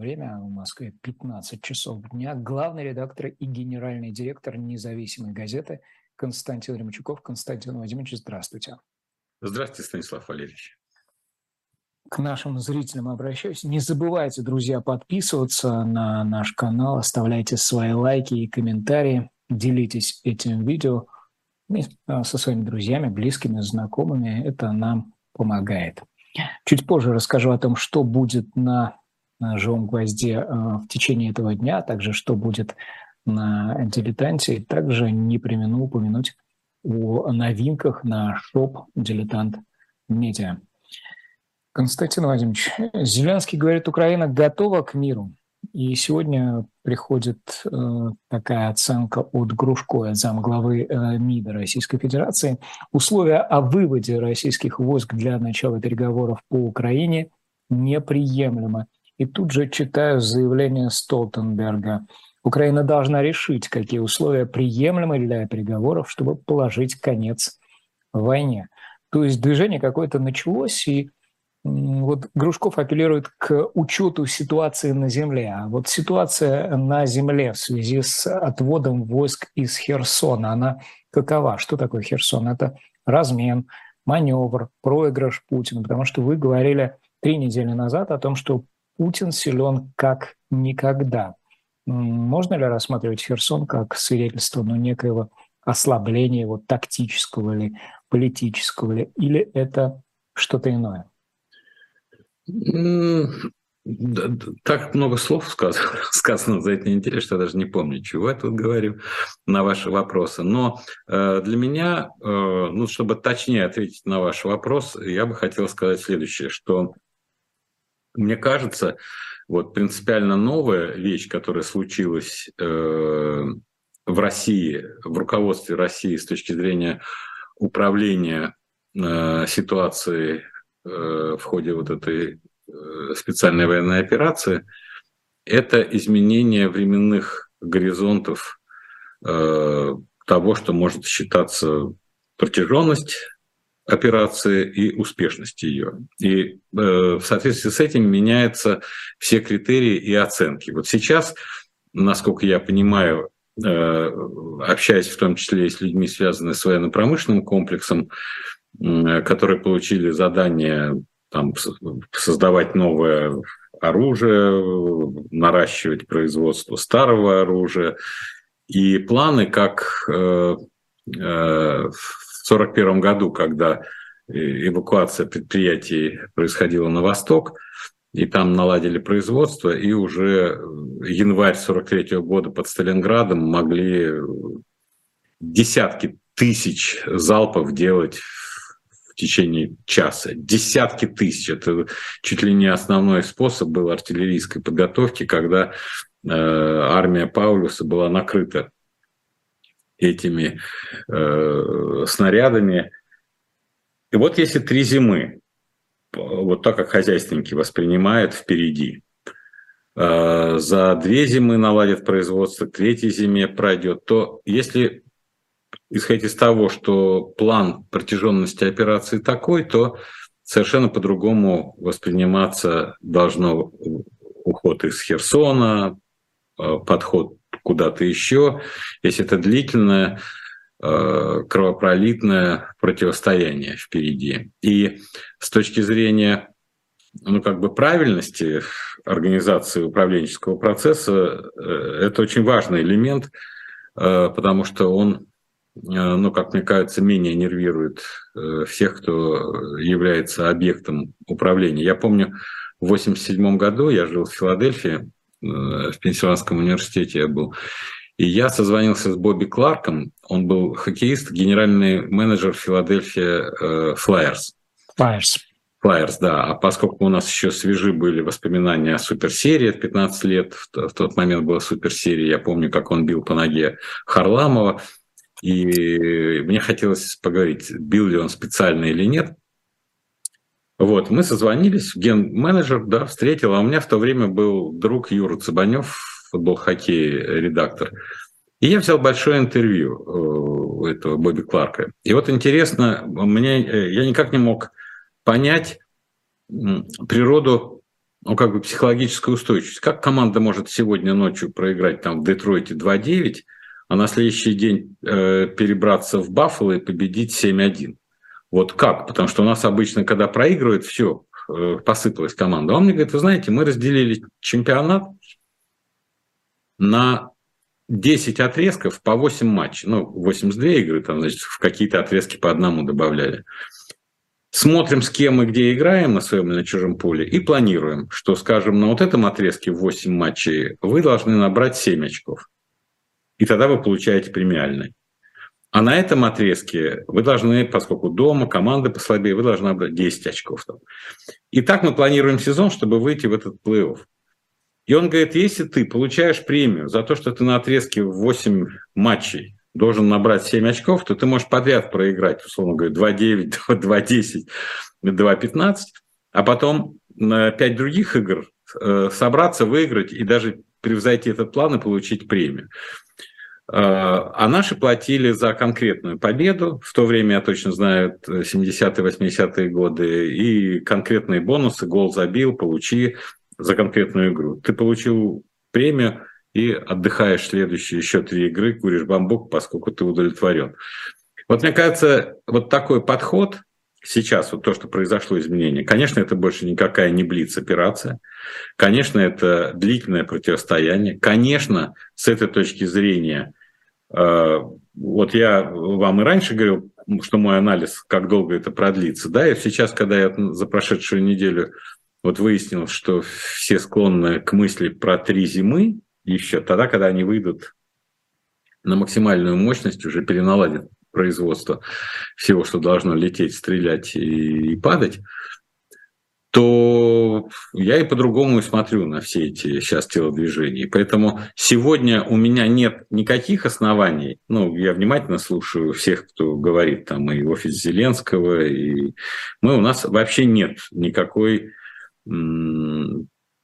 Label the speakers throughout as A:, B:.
A: время, в Москве 15 часов дня. Главный редактор и генеральный директор независимой газеты Константин Ремчуков. Константин Владимирович, здравствуйте.
B: Здравствуйте, Станислав Валерьевич.
A: К нашим зрителям обращаюсь. Не забывайте, друзья, подписываться на наш канал, оставляйте свои лайки и комментарии, делитесь этим видео а, со своими друзьями, близкими, знакомыми. Это нам помогает. Чуть позже расскажу о том, что будет на живом гвозде а, в течение этого дня, а также что будет на дилетанте. Также не примену упомянуть о новинках на шоп «Дилетант Медиа». Константин Владимирович, Зеленский говорит, Украина готова к миру. И сегодня приходит э, такая оценка от Грушко, замглавы э, МИДа Российской Федерации. Условия о выводе российских войск для начала переговоров по Украине неприемлемы. И тут же читаю заявление Столтенберга. Украина должна решить, какие условия приемлемы для переговоров, чтобы положить конец войне. То есть движение какое-то началось, и вот Грушков апеллирует к учету ситуации на земле. А вот ситуация на земле в связи с отводом войск из Херсона, она какова? Что такое Херсон? Это размен, маневр, проигрыш Путина. Потому что вы говорили три недели назад о том, что Путин силен как никогда. Можно ли рассматривать Херсон как свидетельство ну, некоего ослабления его тактического или политического, или это что-то иное?
B: Так много слов сказано, за этой неделю, что я даже не помню, чего я тут говорю на ваши вопросы. Но э, для меня, э, ну, чтобы точнее ответить на ваш вопрос, я бы хотел сказать следующее, что мне кажется, вот принципиально новая вещь, которая случилась э, в России, в руководстве России с точки зрения управления э, ситуацией Э, в ходе вот этой э, специальной военной операции, это изменение временных горизонтов э, того, что может считаться протяженность операции и успешность ее. И в соответствии с этим меняются все критерии и оценки. Вот сейчас, насколько я понимаю, общаясь в том числе и с людьми, связанными с военно-промышленным комплексом, которые получили задание там, создавать новое оружие, наращивать производство старого оружия. И планы, как э, э, 1941 году, когда эвакуация предприятий происходила на восток, и там наладили производство, и уже январь 43 года под Сталинградом могли десятки тысяч залпов делать течение часа. Десятки тысяч. Это чуть ли не основной способ был артиллерийской подготовки, когда э, армия Паулюса была накрыта этими э, снарядами. И вот если три зимы, вот так как хозяйственники воспринимают впереди, э, за две зимы наладят производство, третьей зиме пройдет, то если исходить из того, что план протяженности операции такой, то совершенно по-другому восприниматься должно уход из Херсона, э, подход куда-то еще, если это длительное э, кровопролитное противостояние впереди. И с точки зрения ну, как бы правильности организации управленческого процесса, э, это очень важный элемент, потому что он Э, ну, как мне кажется, менее нервирует э, всех, кто является объектом управления. Я помню, в 1987 году я жил в Филадельфии, э, в Пенсильванском университете я был, и я созвонился с Бобби Кларком, он был хоккеист, генеральный менеджер Филадельфия Флайерс.
A: Флайерс.
B: Флайерс, да. А поскольку у нас еще свежи были воспоминания о суперсерии от 15 лет, в тот момент была суперсерия, я помню, как он бил по ноге Харламова, и мне хотелось поговорить, бил ли он специально или нет. Вот, мы созвонились, ген-менеджер, да, встретил, а у меня в то время был друг Юра Цыбанев, футбол-хоккей редактор. И я взял большое интервью э, у этого Бобби Кларка. И вот интересно, мне, э, я никак не мог понять природу ну, как бы психологическая устойчивость. Как команда может сегодня ночью проиграть там в Детройте 2-9, а на следующий день э, перебраться в Баффало и победить 7-1? Вот как? Потому что у нас обычно, когда проигрывают, все, э, посыпалась команда. А он мне говорит, вы знаете, мы разделили чемпионат на 10 отрезков по 8 матчей. Ну, 82 игры, там, значит, в какие-то отрезки по одному добавляли смотрим, с кем и где играем на своем или на чужом поле, и планируем, что, скажем, на вот этом отрезке 8 матчей вы должны набрать 7 очков. И тогда вы получаете премиальный. А на этом отрезке вы должны, поскольку дома, команда послабее, вы должны набрать 10 очков. Там. И так мы планируем сезон, чтобы выйти в этот плей-офф. И он говорит, если ты получаешь премию за то, что ты на отрезке 8 матчей должен набрать 7 очков, то ты можешь подряд проиграть, условно говоря, 2-9, 2-10, 2-15, а потом на 5 других игр э, собраться, выиграть и даже превзойти этот план и получить премию. А наши платили за конкретную победу, в то время, я точно знаю, 70-е, 80-е годы, и конкретные бонусы, гол забил, получи за конкретную игру. Ты получил премию, и отдыхаешь следующие еще три игры, куришь бамбук, поскольку ты удовлетворен. Вот мне кажется, вот такой подход сейчас, вот то, что произошло изменение, конечно, это больше никакая не блиц-операция, конечно, это длительное противостояние, конечно, с этой точки зрения, вот я вам и раньше говорил, что мой анализ, как долго это продлится, да, и сейчас, когда я за прошедшую неделю вот выяснил, что все склонны к мысли про три зимы, еще тогда, когда они выйдут на максимальную мощность, уже переналадят производство всего, что должно лететь, стрелять и, и падать, то я и по-другому смотрю на все эти сейчас телодвижения. Поэтому сегодня у меня нет никаких оснований, ну, я внимательно слушаю всех, кто говорит, там, и офис Зеленского, и мы, у нас вообще нет никакой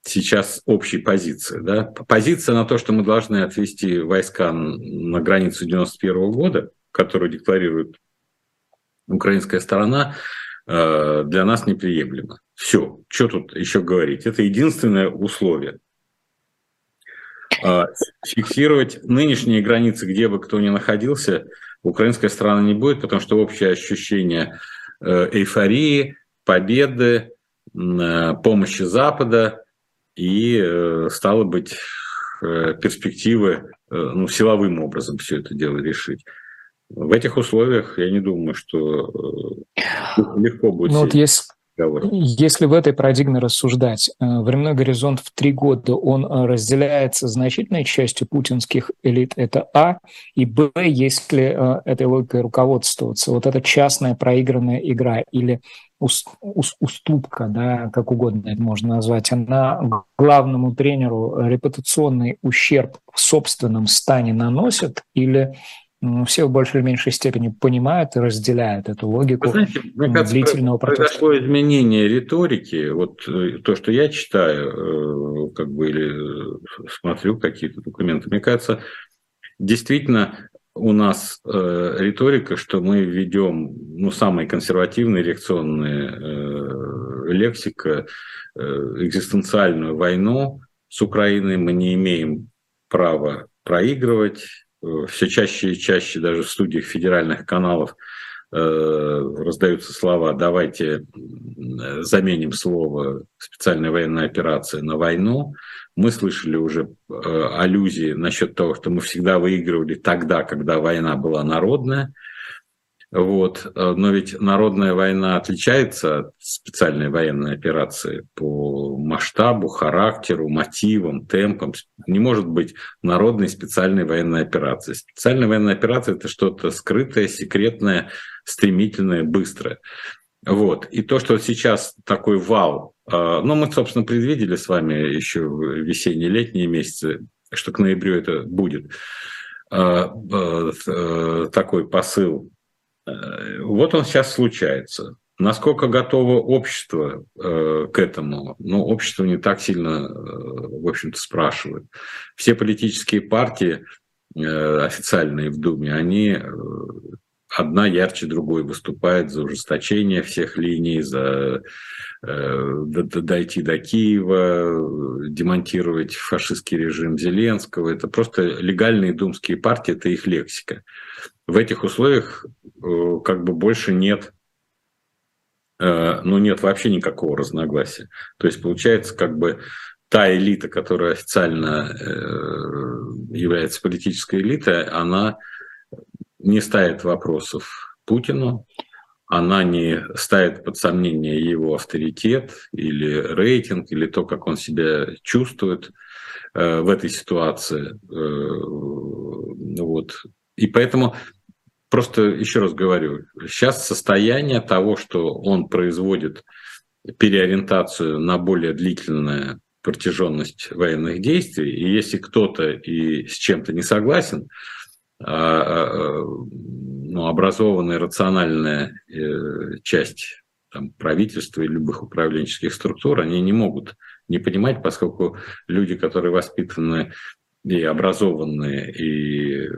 B: сейчас общей позиции. Да? Позиция на то, что мы должны отвести войска на границу 91 года, которую декларирует украинская сторона, э, для нас неприемлема. Все, что тут еще говорить? Это единственное условие. А, фиксировать нынешние границы, где бы кто ни находился, украинская сторона не будет, потому что общее ощущение э, эйфории, победы, э, помощи Запада и, э, стало быть, перспективы ну, силовым образом все это дело решить. В этих условиях я не думаю, что легко будет.
A: Ну, вот если, если в этой парадигме рассуждать, временной горизонт в три года, он разделяется значительной частью путинских элит, это А, и Б, если этой логикой руководствоваться. Вот эта частная проигранная игра или уступка, да, как угодно это можно назвать, она главному тренеру репутационный ущерб в собственном стане наносит или все в большей или меньшей степени понимают и разделяют эту логику Вы знаете,
B: мне кажется, длительного процесса. Произошло изменение риторики. Вот э, то, что я читаю, э, как бы или смотрю какие-то документы, мне кажется, действительно у нас э, риторика, что мы ведем ну, самые консервативные реакционные э, лексика, э, экзистенциальную войну с Украиной. Мы не имеем права проигрывать. Э, Все чаще и чаще даже в студиях федеральных каналов э, раздаются слова «давайте заменим слово «специальная военная операция» на «войну». Мы слышали уже э, аллюзии насчет того, что мы всегда выигрывали тогда, когда война была народная. Вот. Э, но ведь народная война отличается от специальной военной операции по масштабу, характеру, мотивам, темпам. Не может быть народной специальной военной операции. Специальная военная операция – это что-то скрытое, секретное, стремительное, быстрое. Вот. И то, что сейчас такой вал, а, ну, мы, собственно, предвидели с вами еще весенние-летние месяцы, что к ноябрю это будет а, такой посыл. Вот он сейчас случается. Насколько готово общество к этому? Ну, общество не так сильно, в общем-то, спрашивает. Все политические партии официальные в Думе, они одна ярче другой выступает за ужесточение всех линий, за э, дойти до Киева, демонтировать фашистский режим Зеленского. Это просто легальные думские партии, это их лексика. В этих условиях э, как бы больше нет э, ну, нет вообще никакого разногласия. То есть, получается, как бы та элита, которая официально э, является политической элитой, она не ставит вопросов Путину, она не ставит под сомнение его авторитет или рейтинг, или то, как он себя чувствует э, в этой ситуации. Э, вот. И поэтому просто еще раз говорю, сейчас состояние того, что он производит переориентацию на более длительное протяженность военных действий, и если кто-то и с чем-то не согласен, ну, образованная, рациональная э, часть там, правительства и любых управленческих структур, они не могут не понимать, поскольку люди, которые воспитаны и образованные, и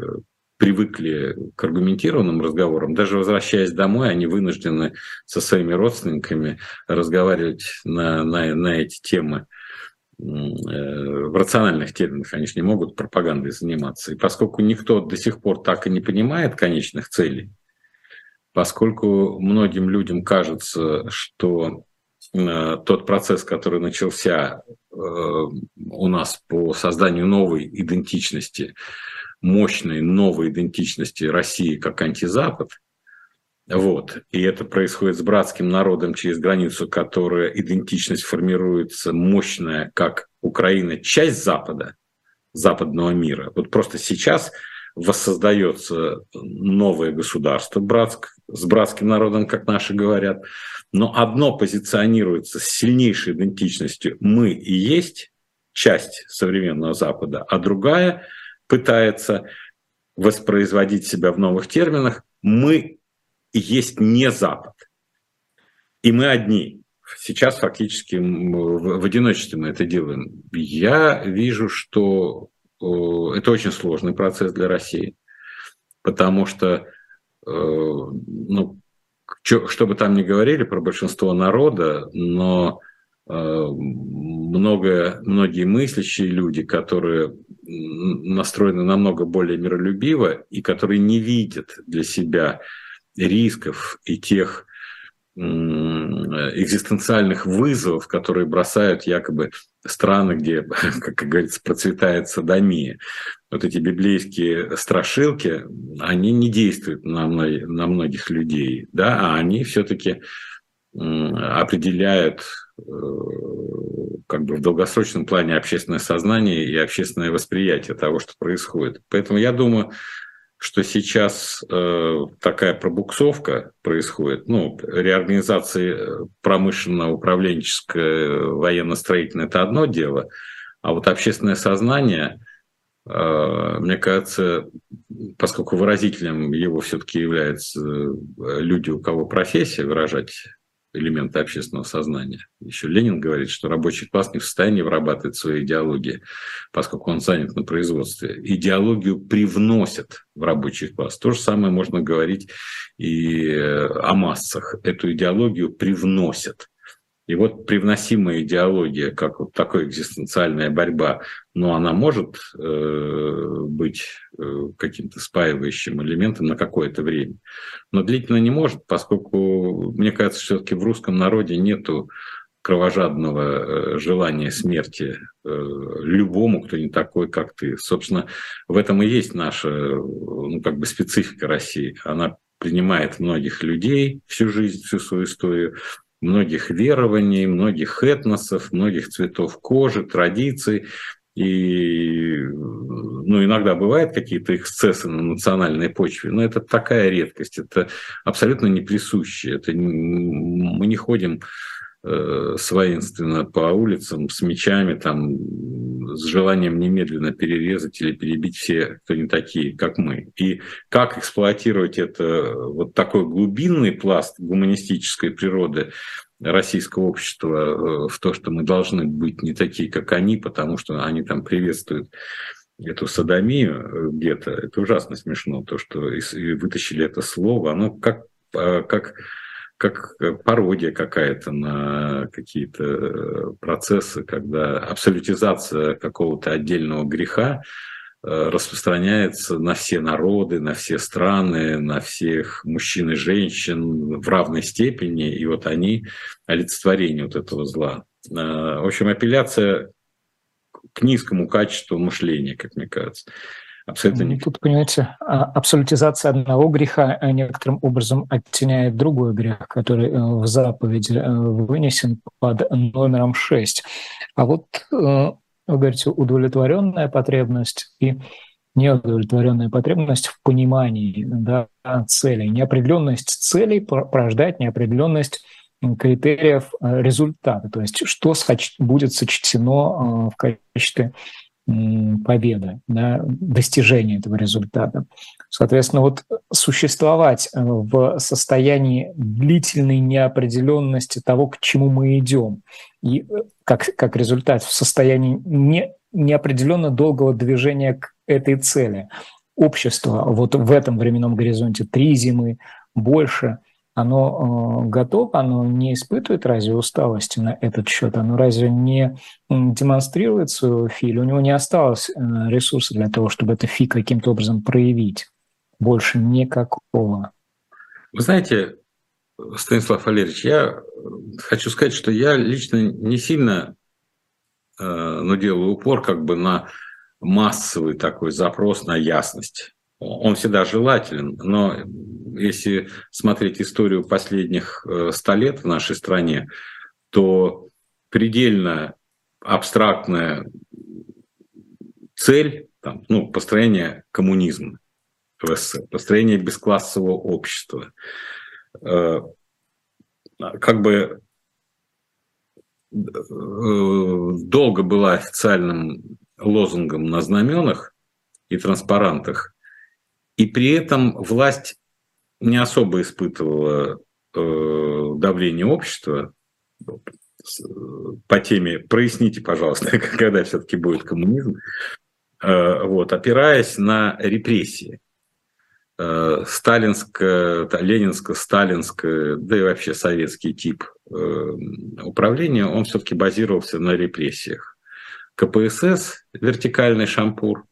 B: привыкли к аргументированным разговорам, даже возвращаясь домой, они вынуждены со своими родственниками разговаривать на, на, на эти темы в рациональных терминах, они же не могут пропагандой заниматься. И поскольку никто до сих пор так и не понимает конечных целей, поскольку многим людям кажется, что э, тот процесс, который начался э, у нас по созданию новой идентичности, мощной новой идентичности России как антизапад, вот. И это происходит с братским народом через границу, которая идентичность формируется мощная, как Украина, часть Запада, западного мира. Вот просто сейчас воссоздается новое государство братск, с братским народом, как наши говорят, но одно позиционируется с сильнейшей идентичностью «мы и есть часть современного Запада», а другая пытается воспроизводить себя в новых терминах «мы есть не Запад. И мы одни. Сейчас фактически в одиночестве мы это делаем. Я вижу, что это очень сложный процесс для России, потому что, э, ну, что бы там ни говорили про большинство народа, но э, много, многие мыслящие люди, которые настроены намного более миролюбиво и которые не видят для себя рисков и тех экзистенциальных вызовов, которые бросают якобы страны, где, как говорится, процветает садомия. Вот эти библейские страшилки, они не действуют на, на многих людей, да, а они все-таки определяют э, как бы в долгосрочном плане общественное сознание и общественное восприятие того, что происходит. Поэтому я думаю, что сейчас э, такая пробуксовка происходит, ну, реорганизация э, промышленно-управленческое, военно-строительное – это одно дело, а вот общественное сознание, э, мне кажется, поскольку выразителем его все-таки являются люди, у кого профессия выражать элементы общественного сознания. Еще Ленин говорит, что рабочий класс не в состоянии вырабатывать свои идеологии, поскольку он занят на производстве. Идеологию привносят в рабочий класс. То же самое можно говорить и о массах. Эту идеологию привносят. И вот привносимая идеология, как вот такая экзистенциальная борьба, но она может э, быть э, каким-то спаивающим элементом на какое-то время. Но длительно не может, поскольку, мне кажется, все-таки в русском народе нету кровожадного э, желания смерти э, любому, кто не такой, как ты. Собственно, в этом и есть наша ну, как бы специфика России. Она принимает многих людей всю жизнь, всю свою историю, многих верований, многих этносов, многих цветов кожи, традиций. И ну, иногда бывают какие-то эксцессы на национальной почве, но это такая редкость, это абсолютно не присуще. Это мы не ходим э, с воинственно по улицам с мечами, там, с желанием немедленно перерезать или перебить все, кто не такие, как мы. И как эксплуатировать это, вот такой глубинный пласт гуманистической природы российского общества э, в то, что мы должны быть не такие, как они, потому что они там приветствуют эту садомию где-то, это ужасно смешно, то, что вытащили это слово, оно как, как как э, пародия какая-то на какие-то э, процессы, когда абсолютизация какого-то отдельного греха э, распространяется на все народы, на все страны, на всех мужчин и женщин в равной степени, и вот они олицетворение вот этого зла. В общем, апелляция к низкому качеству мышления, как мне кажется.
A: Абсолютно не. Тут, понимаете, а, абсолютизация одного греха а некоторым образом оттеняет другой грех, который э, в заповеди э, вынесен под номером 6. А вот э, вы говорите, удовлетворенная потребность и неудовлетворенная потребность в понимании да, целей. Неопределенность целей порождает неопределенность критериев результата, то есть что будет сочтено в качестве победы, да, достижения этого результата. Соответственно, вот существовать э, в состоянии длительной неопределенности того, к чему мы идем, и э, как, как результат в состоянии не, неопределенно долгого движения к этой цели. Общество вот в этом временном горизонте три зимы, больше – оно э, готово, оно не испытывает разве усталости на этот счет, оно разве не демонстрирует свою фи, у него не осталось э, ресурса для того, чтобы это фи каким-то образом проявить. Больше никакого.
B: Вы знаете, Станислав Валерьевич, я хочу сказать, что я лично не сильно э, но делаю упор как бы на массовый такой запрос на ясность. Он всегда желателен, но если смотреть историю последних э, ста лет в нашей стране, то предельно абстрактная цель, там, ну, построение коммунизма в СССР, построение бесклассового общества, э, как бы э, долго была официальным лозунгом на знаменах и транспарантах, и при этом власть не особо испытывала э, давление общества по теме «проясните, пожалуйста, когда все-таки будет коммунизм», э, вот, опираясь на репрессии. Э, сталинское, ленинско-сталинское, да и вообще советский тип э, управления, он все-таки базировался на репрессиях. КПСС, вертикальный шампур,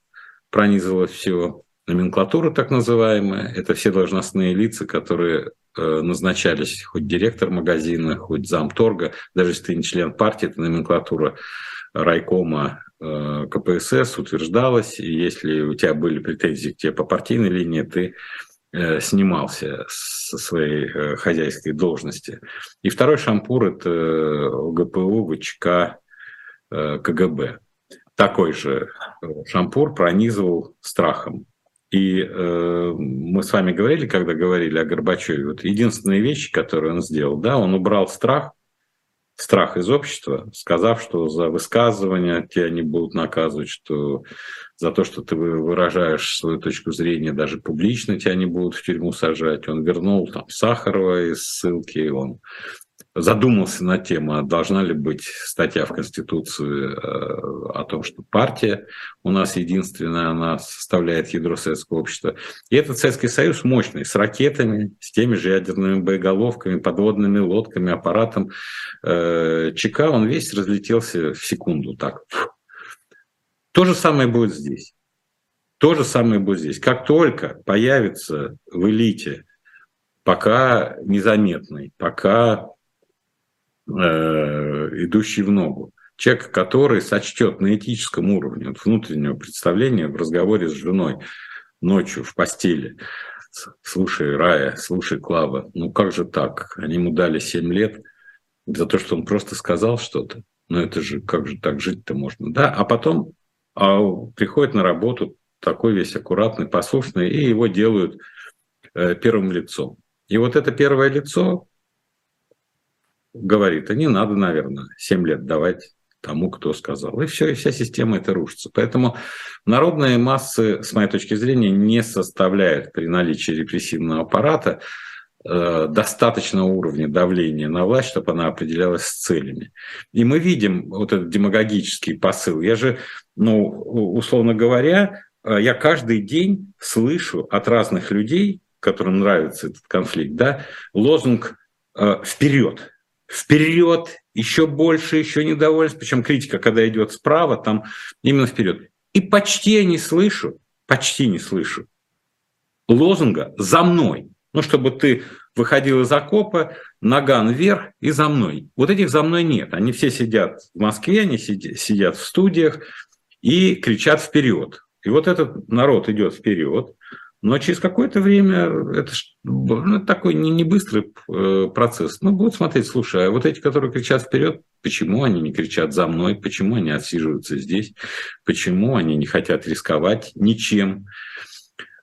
B: пронизывал все номенклатура так называемая. Это все должностные лица, которые э, назначались, хоть директор магазина, хоть замторга, даже если ты не член партии, это номенклатура райкома э, КПСС утверждалась, и если у тебя были претензии к тебе по партийной линии, ты э, снимался со своей хозяйской должности. И второй шампур – это ГПУ, ВЧК, КГБ. Такой же шампур пронизывал страхом и э, мы с вами говорили, когда говорили о Горбачеве, вот единственная вещь, которую он сделал, да, он убрал страх, страх из общества, сказав, что за высказывания тебя не будут наказывать, что за то, что ты выражаешь свою точку зрения, даже публично тебя не будут в тюрьму сажать. Он вернул там Сахарова из ссылки, он задумался на тему, а должна ли быть статья в Конституции э, о том, что партия у нас единственная, она составляет ядро советского общества. И этот Советский Союз мощный, с ракетами, с теми же ядерными боеголовками, подводными лодками, аппаратом э, ЧК, он весь разлетелся в секунду так. То же самое будет здесь. То же самое будет здесь. Как только появится в элите, пока незаметный, пока идущий в ногу. Человек, который сочтет на этическом уровне вот внутреннего представления в разговоре с женой ночью в постели. Слушай, Рая, слушай, Клава, ну как же так? Они ему дали 7 лет за то, что он просто сказал что-то. Ну это же, как же так жить-то можно? Да, а потом а приходит на работу такой весь аккуратный, послушный, и его делают э, первым лицом. И вот это первое лицо, говорит, а не надо, наверное, 7 лет давать тому, кто сказал. И все, и вся система это рушится. Поэтому народные массы, с моей точки зрения, не составляют при наличии репрессивного аппарата э, достаточного уровня давления на власть, чтобы она определялась с целями. И мы видим вот этот демагогический посыл. Я же, ну, условно говоря, э, я каждый день слышу от разных людей, которым нравится этот конфликт, да, лозунг э, «вперед», «вперед», еще больше, еще недовольство, причем критика, когда идет справа, там именно вперед. И почти я не слышу, почти не слышу лозунга «за мной». Ну, чтобы ты выходил из окопа, наган вверх и за мной. Вот этих за мной нет. Они все сидят в Москве, они сидят в студиях и кричат вперед. И вот этот народ идет вперед, но через какое-то время это, ну, такой не, не быстрый э, процесс. Ну, будут смотреть, слушай, а вот эти, которые кричат вперед, почему они не кричат за мной, почему они отсиживаются здесь, почему они не хотят рисковать ничем.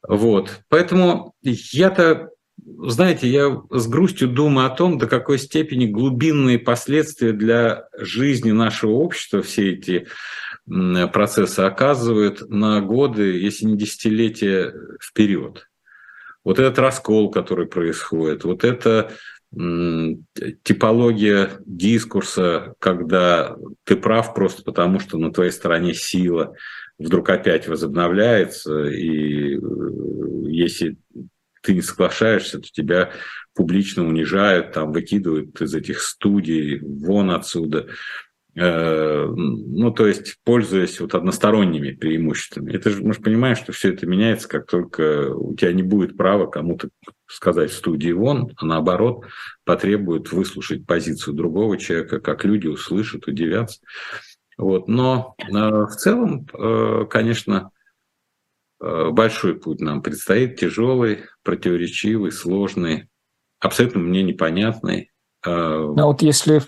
B: Вот. Поэтому я-то, знаете, я с грустью думаю о том, до какой степени глубинные последствия для жизни нашего общества все эти процессы оказывают на годы, если не десятилетия вперед. Вот этот раскол, который происходит, вот эта типология дискурса, когда ты прав просто потому, что на твоей стороне сила, вдруг опять возобновляется, и э, если ты не соглашаешься, то тебя публично унижают, там выкидывают из этих студий, вон отсюда. Э, ну, то есть, пользуясь вот односторонними преимуществами. Это же, мы же понимаем, что все это меняется, как только у тебя не будет права кому-то сказать в студии вон, а наоборот потребует выслушать позицию другого человека, как люди услышат, удивятся. Вот. Но э, в целом, э, конечно, большой путь нам предстоит, тяжелый, противоречивый, сложный, абсолютно мне непонятный.
A: Но вот если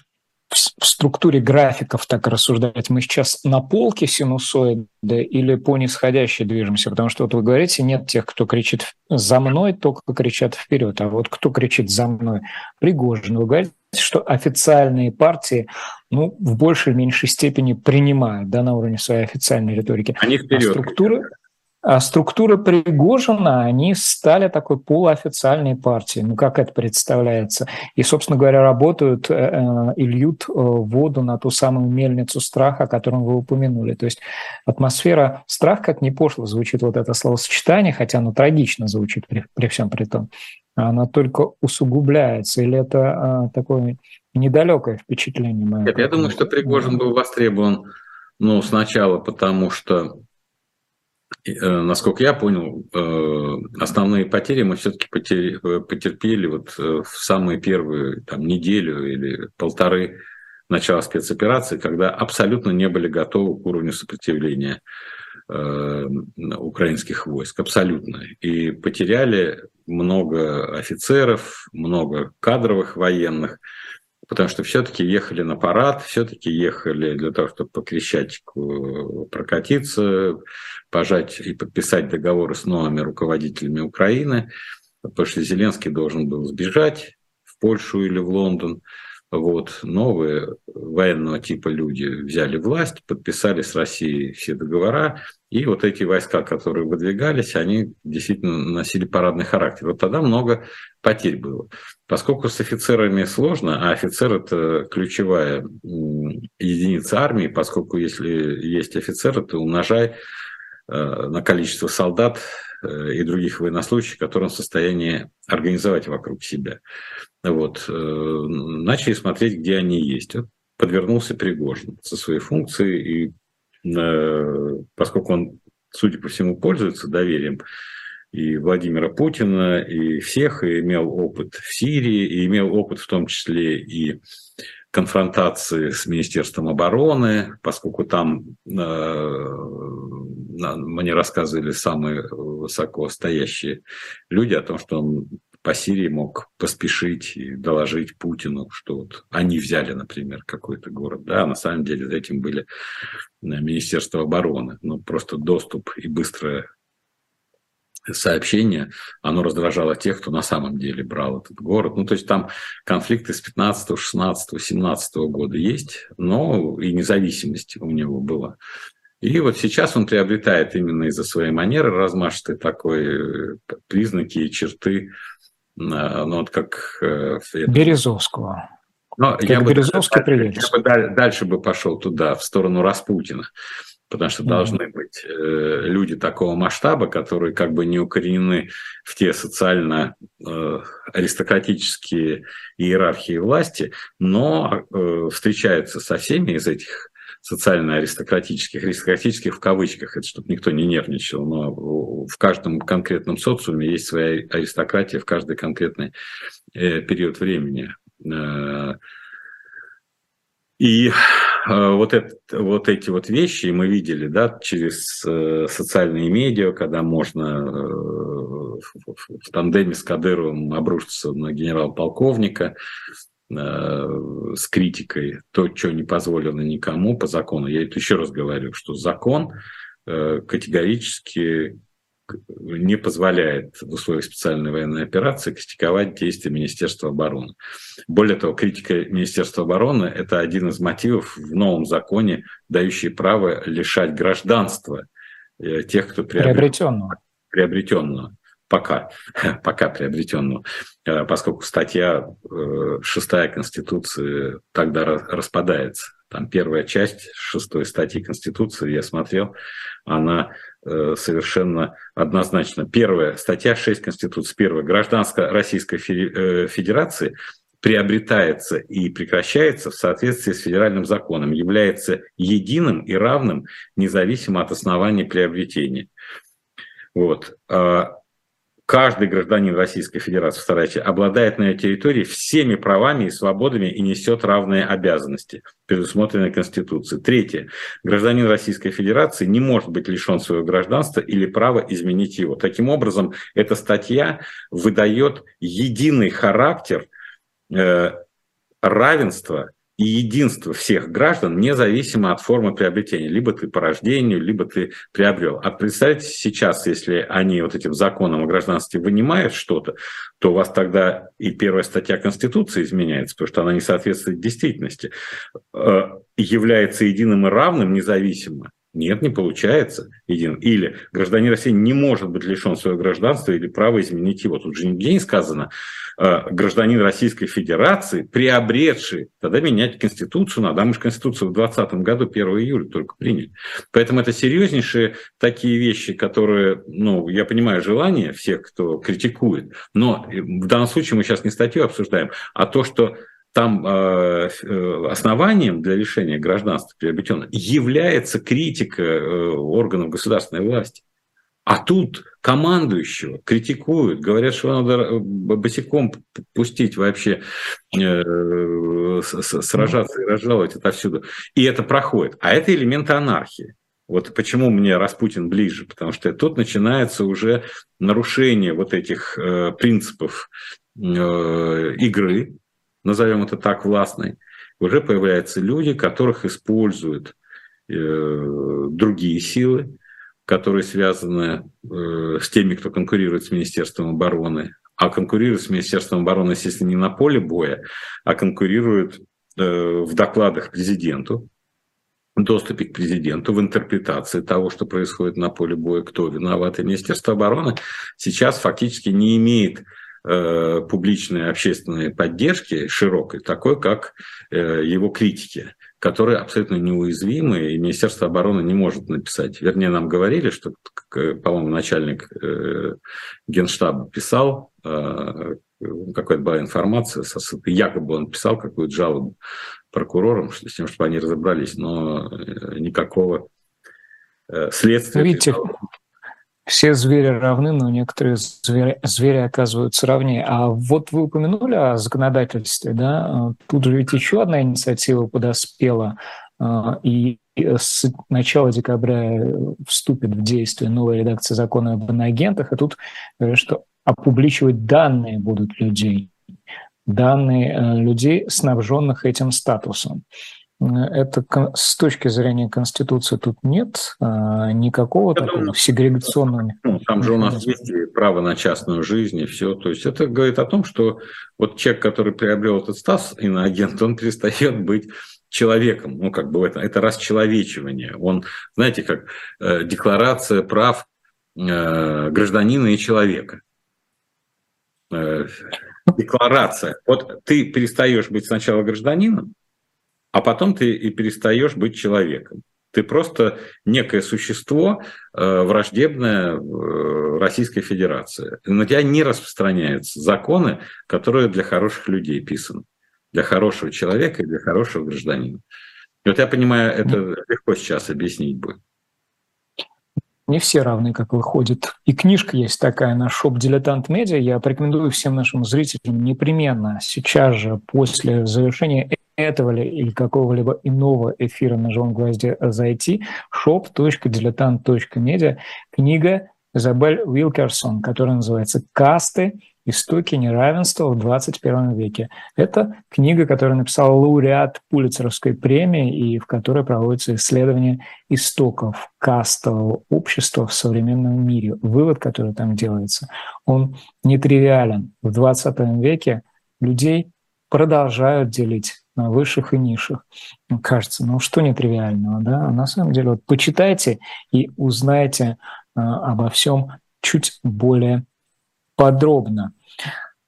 A: в структуре графиков так рассуждать, мы сейчас на полке синусоида или по нисходящей движемся? Потому что вот вы говорите, нет тех, кто кричит за мной, только кричат вперед. А вот кто кричит за мной? Пригожин. Вы говорите, что официальные партии ну, в большей или меньшей степени принимают да, на уровне своей официальной риторики.
B: Они вперед.
A: А структуры, а структуры Пригожина, они стали такой полуофициальной партией. Ну, как это представляется? И, собственно говоря, работают э, э и льют э, воду на ту самую мельницу страха, о котором вы упомянули. То есть атмосфера страх, как не пошло звучит вот это словосочетание, хотя оно трагично звучит при, при всем при том, она только усугубляется. Или это такое недалекое впечатление? Мое,
B: Нет, я думаю, что Пригожин был востребован ну, сначала потому, что насколько я понял, э, основные потери мы все-таки э, потерпели вот в самые первые там, неделю или полторы начала спецоперации, когда абсолютно не были готовы к уровню сопротивления украинских войск, абсолютно. И потеряли много офицеров, много кадровых военных, потому что все-таки ехали на парад, все-таки ехали для того, чтобы по Крещатику прокатиться, пожать и подписать договоры с новыми руководителями Украины, потому что Зеленский должен был сбежать в Польшу или в Лондон. Вот, новые военного типа люди взяли власть, подписали с Россией все договора, и вот эти войска, которые выдвигались, они действительно носили парадный характер. Вот тогда много потерь было. Поскольку с офицерами сложно, а офицер – это ключевая единица армии, поскольку если есть офицеры, то умножай Э, на количество солдат э, и других военнослужащих, которые он в состоянии организовать вокруг себя. Вот. Э, начали смотреть, где они есть. Вот подвернулся Пригожин со своей функцией, и поскольку он, судя по всему, пользуется доверием и Владимира Путина, и всех, и имел опыт в Сирии, и имел опыт в том числе и конфронтации с Министерством обороны, поскольку там мне рассказывали самые высокостоящие люди о том, что он по Сирии мог поспешить и доложить Путину, что вот они взяли, например, какой-то город. Да, на самом деле за этим были э, Министерство обороны. Но просто доступ и быстрое сообщение, оно раздражало тех, кто на самом деле брал этот город. Ну, то есть там конфликты с 15, 16, 17 года есть, но и независимость у него была. И вот сейчас он приобретает именно из-за своей манеры размашистой такой э, признаки и черты ну, вот как...
A: Березовского.
B: Но я бы, Березовский дальше, я бы дальше бы пошел туда, в сторону Распутина потому что должны быть э, люди такого масштаба, которые как бы не укоренены в те социально э, иерархии власти, но э, встречаются со всеми из этих социально-аристократических, аристократических в кавычках, это чтобы никто не нервничал, но в каждом конкретном социуме есть своя аристократия в каждый конкретный э, период времени. Э, и э, вот, это, вот эти вот вещи мы видели да, через э, социальные медиа, когда можно э, в тандеме с Кадыровым обрушиться на генерал-полковника с критикой, то, что не позволено никому по закону. Я это еще раз говорю, что закон категорически не позволяет в условиях специальной военной операции критиковать действия Министерства обороны. Более того, критика Министерства обороны – это один из мотивов в новом законе, дающий право лишать гражданства э, тех, кто приобретенного. приобретенного пока, пока приобретенного, э, поскольку статья 6 э, Конституции тогда распадается. Там первая часть шестой статьи Конституции, я смотрел, она совершенно однозначно. Первая статья 6 Конституции, первая, гражданская Российской Федерации приобретается и прекращается в соответствии с федеральным законом, является единым и равным, независимо от основания приобретения. Вот. Каждый гражданин Российской Федерации, вторая обладает на этой территории всеми правами и свободами и несет равные обязанности, предусмотренные Конституцией. Третье. Гражданин Российской Федерации не может быть лишен своего гражданства или права изменить его. Таким образом, эта статья выдает единый характер э, равенства и единство всех граждан, независимо от формы приобретения. Либо ты по рождению, либо ты приобрел. А представьте сейчас, если они вот этим законом о гражданстве вынимают что-то, то у вас тогда и первая статья Конституции изменяется, потому что она не соответствует действительности. Э, является единым и равным независимо. Нет, не получается единым. Или гражданин России не может быть лишен своего гражданства или права изменить его. Тут же нигде не сказано, Э, гражданин Российской Федерации, приобретший, тогда менять Конституцию надо. А мы же Конституцию в 2020 году 1 июля только приняли. Поэтому это серьезнейшие такие вещи, которые, ну, я понимаю желание всех, кто критикует, но в данном случае мы сейчас не статью обсуждаем, а то, что там э, э основанием для лишения гражданства приобретенного является критика э, органов государственной власти. А тут командующего критикуют, говорят, что надо э, босиком пустить вообще, э, сражаться и разжаловать отовсюду. И это проходит. А это элементы анархии. Вот почему мне Распутин ближе, потому что тут начинается уже нарушение вот этих э, принципов э, игры, назовем это так, властной. Уже появляются люди, которых используют э, другие силы, которые связаны э, с теми, кто конкурирует с Министерством обороны, а конкурируют с Министерством обороны, естественно, не на поле боя, а конкурируют э, в докладах президенту, в доступе к президенту, в интерпретации того, что происходит на поле боя, кто виноват. И Министерство обороны сейчас фактически не имеет э, публичной общественной поддержки широкой, такой, как э, его критики которые абсолютно неуязвимы, и Министерство обороны не может написать. Вернее, нам говорили, что, по-моему, начальник э, Генштаба писал, э, какая-то была информация, якобы он писал какую-то жалобу прокурорам, с тем, чтобы они разобрались, но э, никакого следствия...
A: Видите, все звери равны, но некоторые звери, звери оказываются равнее. А вот вы упомянули о законодательстве, да? Тут же ведь еще одна инициатива подоспела, а, и с начала декабря вступит в действие новая редакция закона об иноагентах, и тут говорят, что опубличивать данные будут людей, данные э, людей, снабженных этим статусом. Это с точки зрения Конституции тут нет а, никакого это, такого сегрегационного.
B: Ну, там же у нас есть право на частную жизнь и все. То есть это говорит о том, что вот человек, который приобрел этот статус иноагент, он перестает быть человеком. Ну, как бы это, это расчеловечивание. Он, знаете, как э, декларация прав э, гражданина и человека. э, декларация. Вот ты перестаешь быть сначала гражданином, а потом ты и перестаешь быть человеком. Ты просто некое существо, э, враждебное э, Российской Федерации. На тебя не распространяются законы, которые для хороших людей писаны. Для хорошего человека и для хорошего гражданина. Вот я понимаю, это легко сейчас объяснить будет.
A: Не все равны, как выходит. И книжка есть такая на шоп «Дилетант Медиа». Я порекомендую всем нашим зрителям непременно сейчас же, после завершения этого или какого-либо иного эфира на «Живом гвозде» зайти shop.diletant.media. Книга Изабель Уилкерсон, которая называется «Касты. Истоки неравенства в 21 веке». Это книга, которую написал лауреат Пулицеровской премии и в которой проводится исследование истоков кастового общества в современном мире. Вывод, который там делается, он нетривиален. В 20 веке людей продолжают делить на высших и низших. Кажется, ну что нетривиального, да? А на самом деле, вот почитайте и узнайте а, обо всем чуть более подробно.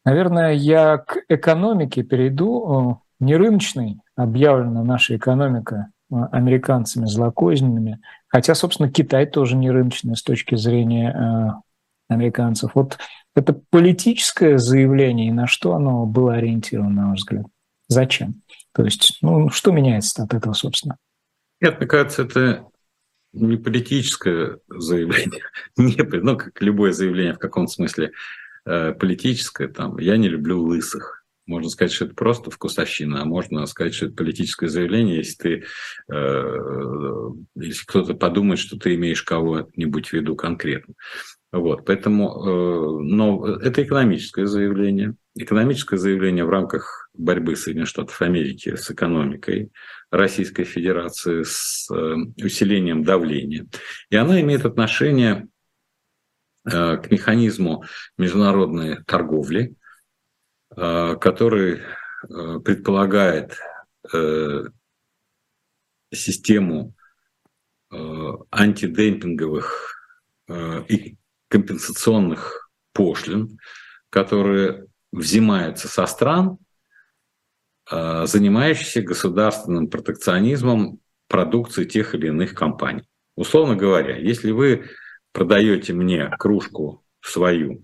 A: Наверное, я к экономике перейду. Не рыночной объявлена наша экономика а, американцами злокозненными, хотя, собственно, Китай тоже не рыночный с точки зрения а, американцев. Вот это политическое заявление, и на что оно было ориентировано, на ваш взгляд? Зачем? То есть, ну, что меняется от этого, собственно?
B: Нет, мне кажется, это не политическое заявление, не, ну, как любое заявление в каком-то смысле э, политическое, там, я не люблю лысых. Можно сказать, что это просто вкусовщина, а можно сказать, что это политическое заявление, если ты, э, если кто-то подумает, что ты имеешь кого-нибудь в виду конкретно. Вот, поэтому, э, но это экономическое заявление. Экономическое заявление в рамках борьбы Соединенных Штатов Америки с экономикой Российской Федерации, с э, усилением давления. И оно имеет отношение э, к механизму международной торговли, который предполагает систему антидемпинговых и компенсационных пошлин, которые взимаются со стран, э, занимающихся государственным протекционизмом продукции тех или иных компаний. Условно говоря, если вы продаете мне кружку свою,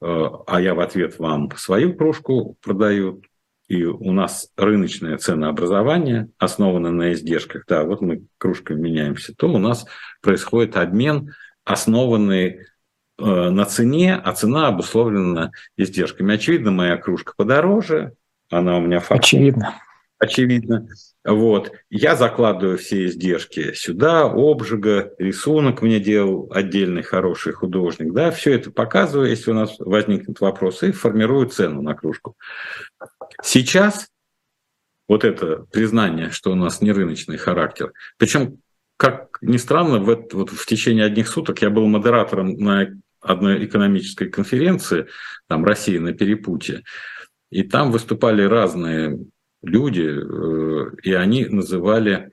B: э, а я в ответ вам свою кружку продаю, и у нас рыночное ценообразование основано на издержках, да, вот мы кружками меняемся, то у нас происходит обмен, основанный Э, на цене, а цена обусловлена издержками. Очевидно, моя кружка подороже, она у меня факт.
A: Очевидно.
B: Очевидно. Вот. Я закладываю все издержки сюда, обжига, рисунок мне делал отдельный хороший художник. Да, все это показываю, если у нас возникнут вопросы, и формирую цену на кружку. Сейчас вот это признание, что у нас не рыночный характер, причем как ни странно, в, это, вот в течение одних суток я был модератором на одной экономической конференции, там Россия на перепутье, и там выступали разные люди, э, и они называли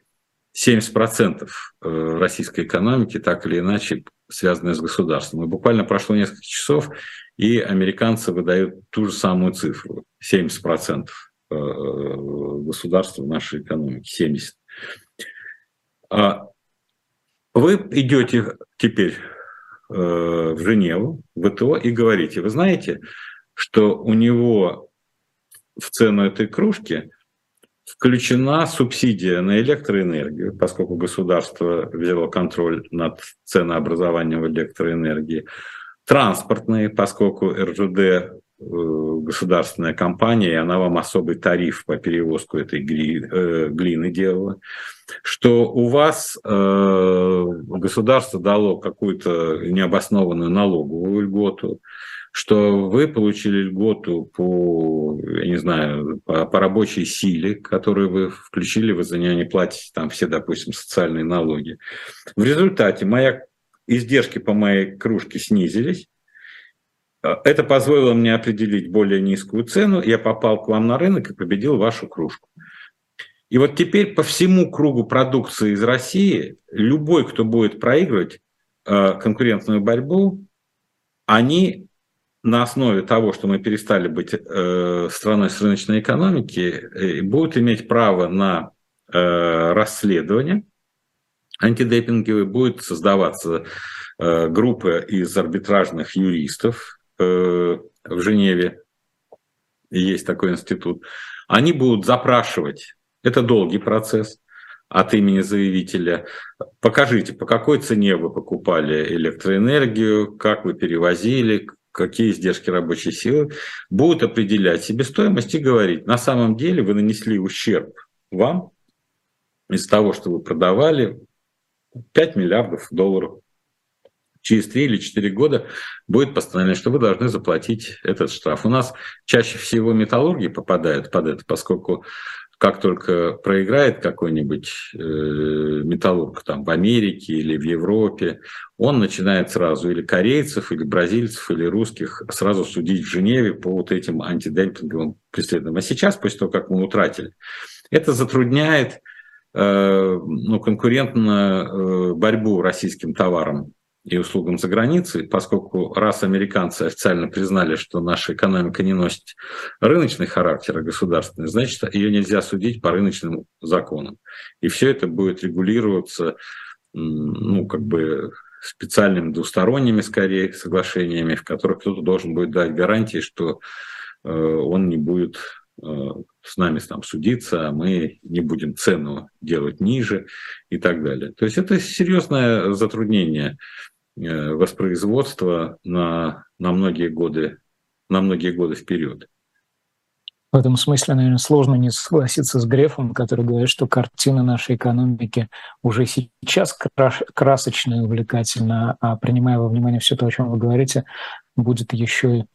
B: 70% э, российской экономики так или иначе связанные с государством. И буквально прошло несколько часов, и американцы выдают ту же самую цифру. 70% э, государства в нашей экономике. 70%. А вы идете теперь в Женеву, в ВТО, и говорите, вы знаете, что у него в цену этой кружки включена субсидия на электроэнергию, поскольку государство взяло контроль над ценообразованием электроэнергии, транспортные, поскольку РЖД Э, государственная компания, и она вам особый тариф по перевозку этой гли, э, глины делала, что у вас э, государство дало какую-то необоснованную налоговую льготу, что вы получили льготу по, я не знаю, по, по рабочей силе, которую вы включили, вы за нее не платите там все, допустим, социальные налоги. В результате моя издержки по моей кружке снизились, это позволило мне определить более низкую цену. Я попал к вам на рынок и победил вашу кружку. И вот теперь по всему кругу продукции из России любой, кто будет проигрывать э, конкурентную борьбу, они на основе того, что мы перестали быть э, страной с рыночной экономики, э, будут иметь право на э, расследование антидепинговые, будет создаваться э, группа из арбитражных юристов э, в Женеве, есть такой институт, они будут запрашивать, это долгий процесс, от имени заявителя. Покажите, по какой цене вы покупали электроэнергию, как вы перевозили, какие издержки рабочей силы, будут определять себестоимость и говорить, на самом деле вы нанесли ущерб вам из того, что вы продавали 5 миллиардов долларов. Через 3 или 4 года будет постановление, что вы должны заплатить этот штраф. У нас чаще всего металлурги попадают под это, поскольку как только проиграет какой-нибудь э, металлург там в Америке или в Европе, он начинает сразу или корейцев, или бразильцев, или русских сразу судить в Женеве по вот этим антидемпинговым преследованиям. А сейчас, после того, как мы утратили, это затрудняет э, ну, конкурентную э, борьбу российским товарам и услугам за границей, поскольку раз американцы официально признали, что наша экономика не носит рыночный характер, а государственный, значит, ее нельзя судить по рыночным законам. И все это будет регулироваться, ну, как бы специальными двусторонними, скорее, соглашениями, в которых кто-то должен будет дать гарантии, что э, он не будет с нами там судиться, а мы не будем цену делать ниже и так далее. То есть это серьезное затруднение Э, воспроизводства на, на многие годы, на многие годы вперед.
A: В этом смысле, наверное, сложно не согласиться с Грефом, который говорит, что картина нашей экономики уже сейчас красочная и увлекательна, а принимая во внимание все то, о чем вы говорите, будет еще и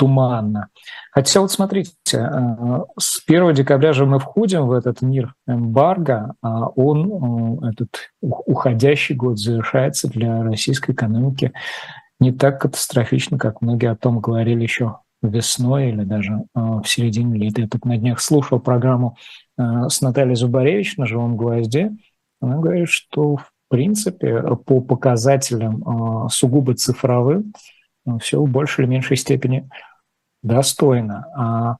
A: туманно. Хотя вот смотрите, э, с 1 декабря же мы входим в этот мир эмбарго, а он, э, этот уходящий год завершается для российской экономики не так катастрофично, как многие о том говорили еще весной или даже э, в середине лета. Я тут на днях слушал программу с Натальей Зубаревич на «Живом гвозде». Она говорит, что в принципе по показателям сугубо цифровым все в большей или меньшей степени достойно. А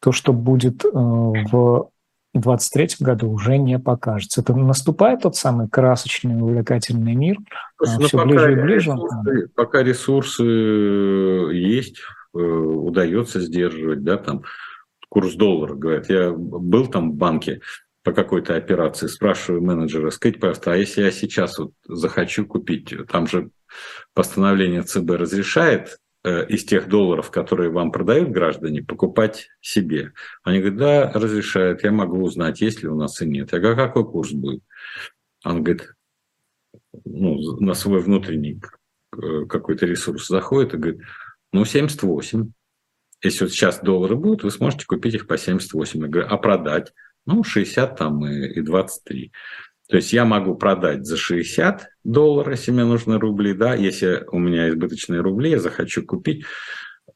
A: то, что будет э, в 23 году, уже не покажется. Это наступает тот самый красочный, увлекательный мир,
B: Слушай, все ну, ближе и ближе. Ресурсы, пока ресурсы э, есть, э, удается сдерживать, да, там курс доллара, говорят. Я был там в банке по какой-то операции, спрашиваю менеджера, скажите, пожалуйста, а если я сейчас вот захочу купить, там же постановление ЦБ разрешает из тех долларов, которые вам продают граждане, покупать себе. Они говорят, да, разрешают, я могу узнать, есть ли у нас и нет. Я говорю, а какой курс будет? Он говорит, ну, на свой внутренний э, какой-то ресурс заходит и говорит, ну, 78. Если вот сейчас доллары будут, вы сможете купить их по 78. Я говорю, а продать? Ну, 60 там и, и 23. То есть я могу продать за 60 долларов, если мне нужны рубли, да, если у меня избыточные рубли, я захочу купить.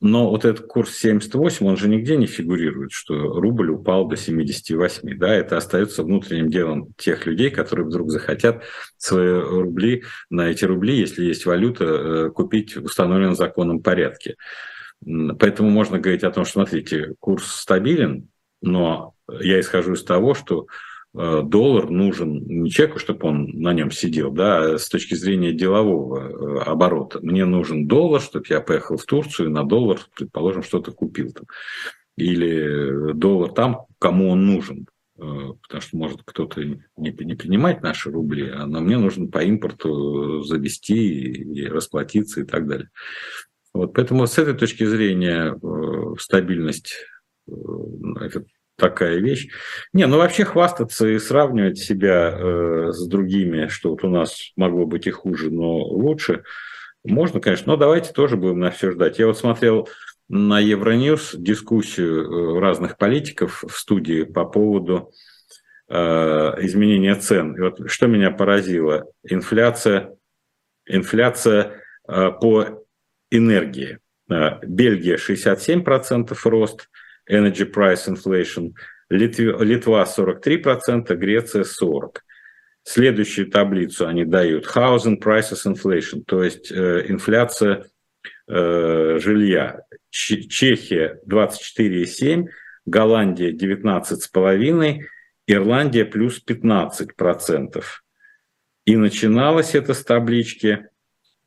B: Но вот этот курс 78, он же нигде не фигурирует, что рубль упал до 78, да, это остается внутренним делом тех людей, которые вдруг захотят свои рубли, на эти рубли, если есть валюта, э, купить в установленном законном порядке. Поэтому можно говорить о том, что, смотрите, курс стабилен, но я исхожу из того, что доллар нужен не человеку, чтобы он на нем сидел, да, а с точки зрения делового э, оборота. Мне нужен доллар, чтобы я поехал в Турцию и на доллар, предположим, что-то купил там. Или доллар там, кому он нужен. Э, потому что может кто-то не, не принимать наши рубли, а на мне нужно по импорту завести и расплатиться и так далее. Вот, поэтому с этой точки зрения стабильность это такая вещь. Не, ну вообще хвастаться и сравнивать себя э, с другими, что вот у нас могло быть и хуже, но лучше, можно, конечно, но давайте тоже будем на все ждать. Я вот смотрел на Евроньюз дискуссию э, разных политиков в студии по поводу э, изменения цен. И вот что меня поразило, инфляция, инфляция э, по энергии. Э, Бельгия 67% рост, Energy Price Inflation, Литва 43%, Греция 40%. Следующую таблицу они дают Housing Prices Inflation, то есть э, инфляция э, жилья. Чехия 24,7, Голландия 19,5, Ирландия плюс 15 процентов. И начиналось это с таблички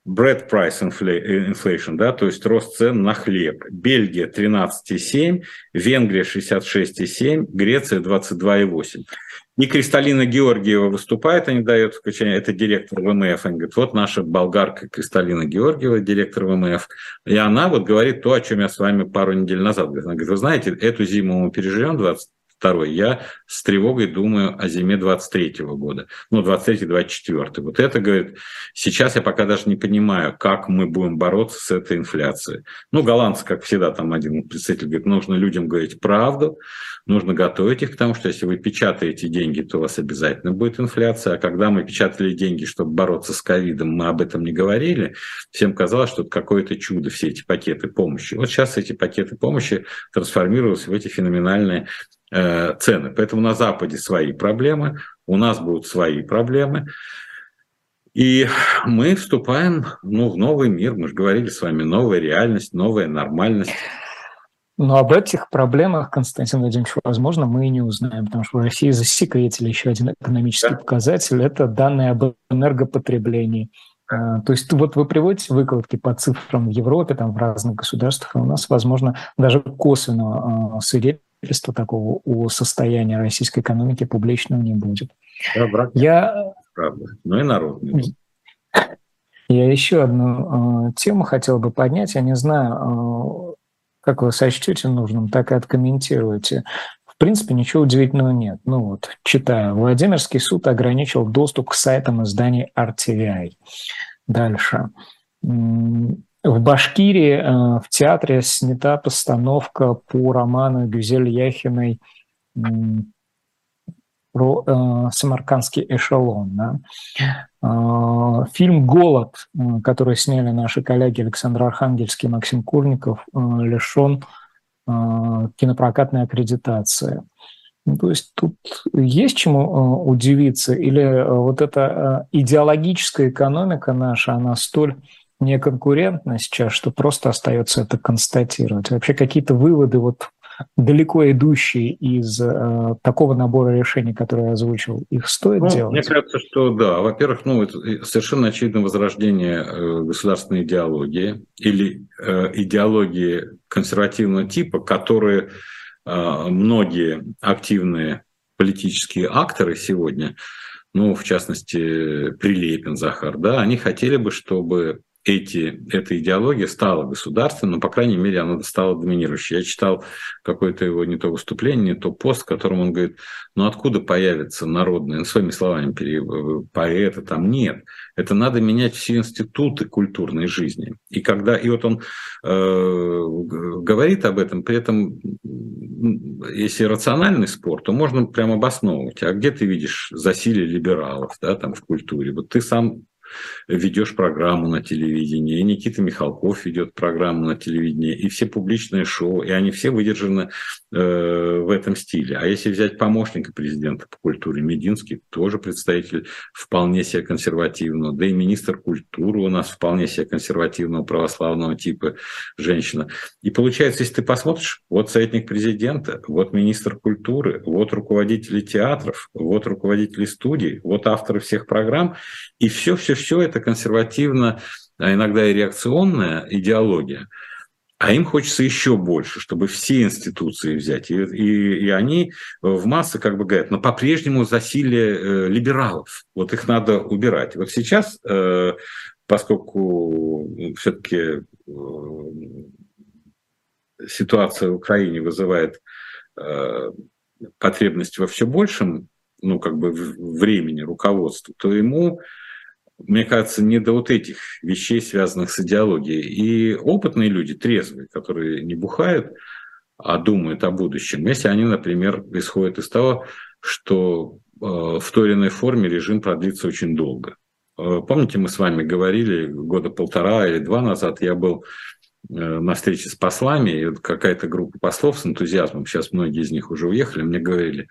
B: bread price inflation, да, то есть рост цен на хлеб. Бельгия 13,7, Венгрия 66,7, Греция 22,8. И Кристалина Георгиева выступает, они дают включение, это директор ВМФ. Они говорят, вот наша болгарка Кристалина Георгиева, директор ВМФ. И она вот говорит то, о чем я с вами пару недель назад говорил. Она говорит, вы знаете, эту зиму мы переживем 20 Второй, я с тревогой думаю о зиме 23 года, ну, 23-24. Вот это, говорит, сейчас я пока даже не понимаю, как мы будем бороться с этой инфляцией. Ну, голландцы, как всегда, там один представитель говорит, нужно людям говорить правду, нужно готовить их к тому, что если вы печатаете деньги, то у вас обязательно будет инфляция. А когда мы печатали деньги, чтобы бороться с ковидом, мы об этом не говорили. Всем казалось, что это какое-то чудо, все эти пакеты помощи. Вот сейчас эти пакеты помощи трансформировались в эти феноменальные Э, цены. Поэтому на Западе свои проблемы, у нас будут свои проблемы. И мы вступаем ну, в новый мир. Мы же говорили с вами, новая реальность, новая нормальность.
A: Но об этих проблемах, Константин Владимирович, возможно, мы и не узнаем, потому что в России засекретили еще один экономический да. показатель – это данные об энергопотреблении. Э, то есть вот вы приводите выкладки по цифрам в Европе, там в разных государствах, а у нас, возможно, даже косвенного свидетельства свидетельства такого о состоянии российской экономики публичного не будет.
B: Да, брат, Я... Правда. Ну и народный.
A: Я еще одну э, тему хотел бы поднять. Я не знаю, э, как вы сочтете нужным, так и откомментируете. В принципе, ничего удивительного нет. Ну вот, читаю. Владимирский суд ограничил доступ к сайтам изданий RTVI. Дальше. В Башкирии э, в театре снята постановка по роману Гюзель Яхиной про э, самаркандский эшелон. Да? Э, фильм «Голод», который сняли наши коллеги Александр Архангельский и Максим Курников, лишен кинопрокатной аккредитации. Ну, то есть тут есть чему удивиться? Или вот эта идеологическая экономика наша, она столь не конкурентно сейчас, что просто остается это констатировать. Вообще какие-то выводы вот далеко идущие из э, такого набора решений, которые я озвучил, их стоит
B: ну,
A: делать?
B: Мне кажется, что да. Во-первых, ну, это совершенно очевидно возрождение э, государственной идеологии или э, идеологии консервативного типа, которые э, многие активные политические акторы сегодня, ну, в частности, Прилепин Захар, да, они хотели бы, чтобы эти, эта идеология стала государственной, но, по крайней мере, она стала доминирующей. Я читал какое-то его не то выступление, не то пост, в котором он говорит, ну откуда появится народные, ну, своими словами, поэты там нет. Это надо менять все институты культурной жизни. И когда, и вот он э, говорит об этом, при этом, если рациональный спор, то можно прямо обосновывать. А где ты видишь засилие либералов да, там, в культуре? Вот ты сам ведешь программу на телевидении, и Никита Михалков ведет программу на телевидении, и все публичные шоу, и они все выдержаны э, в этом стиле. А если взять помощника президента по культуре, Мединский тоже представитель вполне себе консервативного, да и министр культуры у нас вполне себе консервативного православного типа женщина. И получается, если ты посмотришь, вот советник президента, вот министр культуры, вот руководители театров, вот руководители студий, вот авторы всех программ, и все-все все это консервативно, а иногда и реакционная идеология. А им хочется еще больше, чтобы все институции взять. И, и, и они в массы как бы говорят, но по-прежнему засилие э, либералов. Вот их надо убирать. Вот сейчас, э, поскольку все-таки э, ситуация в Украине вызывает э, потребность во все большем, ну, как бы времени руководства, то ему мне кажется, не до вот этих вещей, связанных с идеологией. И опытные люди, трезвые, которые не бухают, а думают о будущем, если они, например, исходят из того, что э, в той или иной форме режим продлится очень долго. Э, помните, мы с вами говорили года полтора или два назад, я был э, на встрече с послами, и какая-то группа послов с энтузиазмом, сейчас многие из них уже уехали, мне говорили,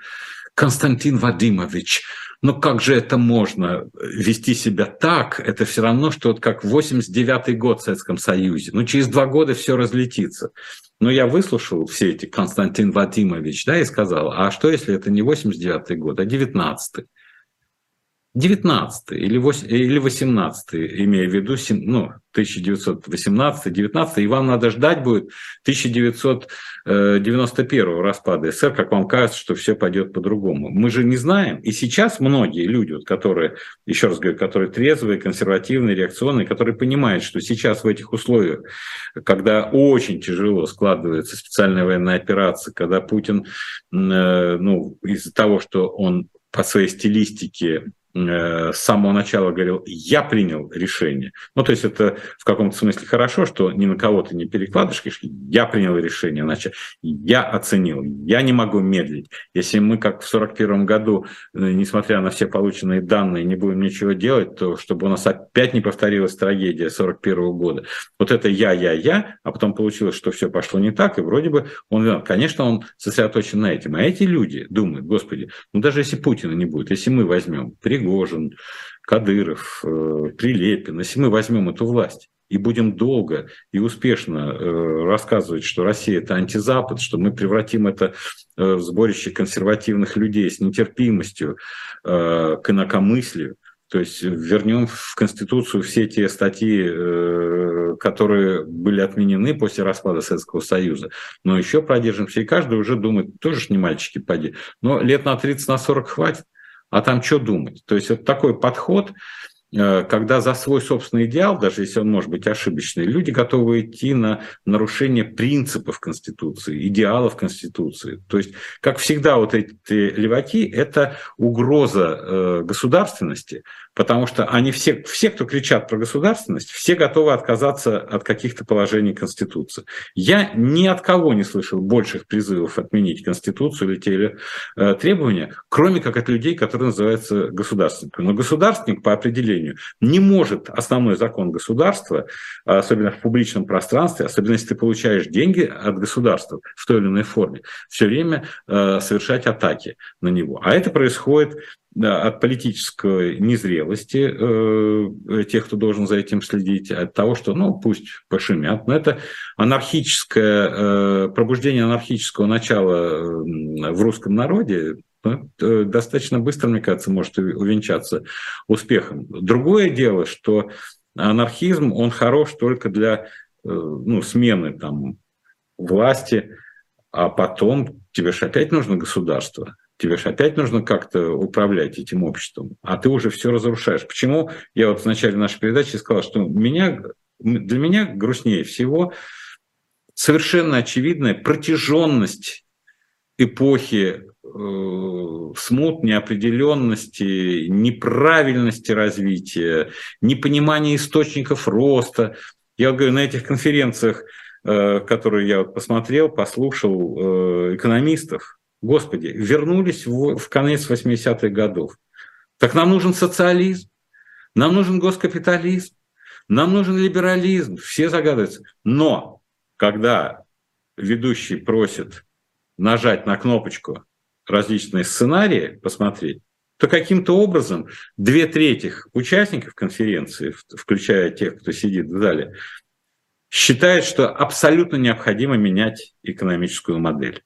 B: Константин Вадимович, но как же это можно вести себя так? Это все равно, что вот как 89-й год в Советском Союзе. Ну, через два года все разлетится. Но я выслушал все эти Константин Вадимович, да, и сказал, а что если это не 89-й год, а 19-й? 19 или 8, или 18 имея в виду ну, 1918-19, и вам надо ждать будет 1991 распада СССР, как вам кажется, что все пойдет по-другому. Мы же не знаем. И сейчас многие люди, которые, еще раз говорю, которые трезвые, консервативные, реакционные, которые понимают, что сейчас в этих условиях, когда очень тяжело складывается специальная военная операция, когда Путин, э, ну, из-за того, что он по своей стилистике Э, с самого начала говорил, я принял решение. Ну, то есть это в каком-то смысле хорошо, что ни на кого ты не перекладываешь, я принял решение, значит, я оценил, я не могу медлить. Если мы, как в 1941 году, э, несмотря на все полученные данные, не будем ничего делать, то чтобы у нас опять не повторилась трагедия 1941 года. Вот это я, я, я, а потом получилось, что все пошло не так, и вроде бы он, конечно, он сосредоточен на этом. А эти люди думают, господи, ну даже если Путина не будет, если мы возьмем Пригожин, Кадыров, э, Прилепин, если мы возьмем эту власть и будем долго и успешно э, рассказывать, что Россия это антизапад, что мы превратим это э, в сборище консервативных людей с нетерпимостью к инакомыслию, то есть вернем в Конституцию все те статьи, которые были отменены после распада Советского Союза. Но еще продержимся, и каждый уже думает, тоже ж не мальчики, поди. Но лет на 30, на 40 хватит а там что думать? То есть вот такой подход, э, когда за свой собственный идеал, даже если он может быть ошибочный, люди готовы идти на нарушение принципов Конституции, идеалов Конституции. То есть, как всегда, вот эти леваки – это угроза э, государственности, потому что они все, все, кто кричат про государственность, все готовы отказаться от каких-то положений Конституции. Я ни от кого не слышал больших призывов отменить Конституцию или те э, требования, кроме как от людей, которые называются государственниками. Но государственник по определению не может основной закон государства, особенно в публичном пространстве, особенно если ты получаешь деньги от государства в той или иной форме, все время э, совершать атаки на него. А это происходит от политической незрелости э, тех, кто должен за этим следить, от того, что, ну, пусть пошумят, но это анархическое, э, пробуждение анархического начала в русском народе, ну, достаточно быстро, мне кажется, может увенчаться успехом. Другое дело, что анархизм, он хорош только для э, ну, смены там, власти, а потом тебе же опять нужно государство. Тебе же опять нужно как-то управлять этим обществом, а ты уже все разрушаешь. Почему я вот в начале нашей передачи сказал, что меня, для меня грустнее всего совершенно очевидная протяженность эпохи э, смут, неопределенности, неправильности развития, непонимания источников роста. Я говорю, на этих конференциях, э, которые я вот посмотрел, послушал э, экономистов, Господи, вернулись в, в конец 80-х годов. Так нам нужен социализм, нам нужен госкапитализм, нам нужен либерализм, все загадываются. Но когда ведущий просит нажать на кнопочку различные сценарии, посмотреть, то каким-то образом две трети участников конференции, включая тех, кто сидит в зале, считают, что абсолютно необходимо менять экономическую модель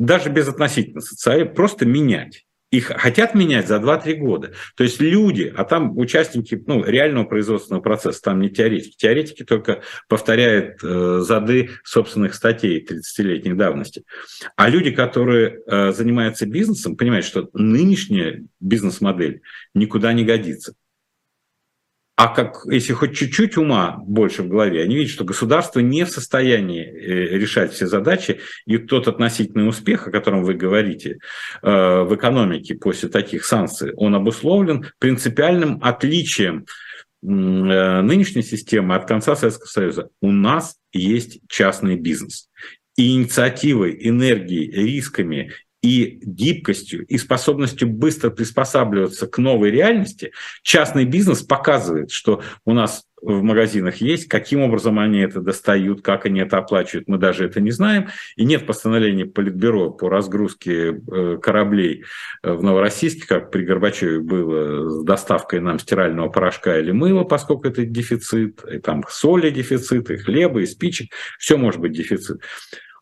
B: даже без относительно социального, просто менять. Их хотят менять за 2-3 года. То есть люди, а там участники ну, реального производственного процесса, там не теоретики. Теоретики только повторяют э, зады собственных статей 30-летней давности. А люди, которые э, занимаются бизнесом, понимают, что нынешняя бизнес-модель никуда не годится. А как, если хоть чуть-чуть ума больше в голове, они видят, что государство не в состоянии э, решать все задачи, и тот относительный успех, о котором вы говорите э, в экономике после таких санкций, он обусловлен принципиальным отличием э, нынешней системы от конца Советского Союза. У нас есть частный бизнес. И инициативой, энергией, рисками и гибкостью, и способностью быстро приспосабливаться к новой реальности, частный бизнес показывает, что у нас в магазинах есть, каким образом они это достают, как они это оплачивают, мы даже это не знаем. И нет постановления Политбюро по разгрузке э, кораблей э, в Новороссийске, как при Горбачеве было с доставкой нам стирального порошка или мыла, поскольку это дефицит, и там соли дефицит, и хлеба, и спичек, все может быть дефицит.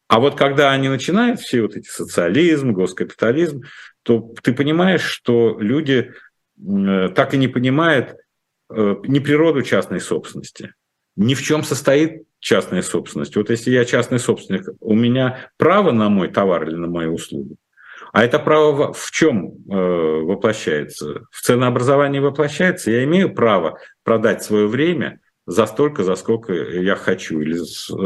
B: А вот когда они начинают все вот эти социализм, госкапитализм, то ты понимаешь, что люди э, так и не понимают не природу частной собственности, ни в чем состоит частная собственность. Вот если я частный собственник, у меня право на мой товар или на мою услугу. А это право в чем э, воплощается? В ценообразовании воплощается. Я имею право продать свое время за столько, за сколько я хочу, или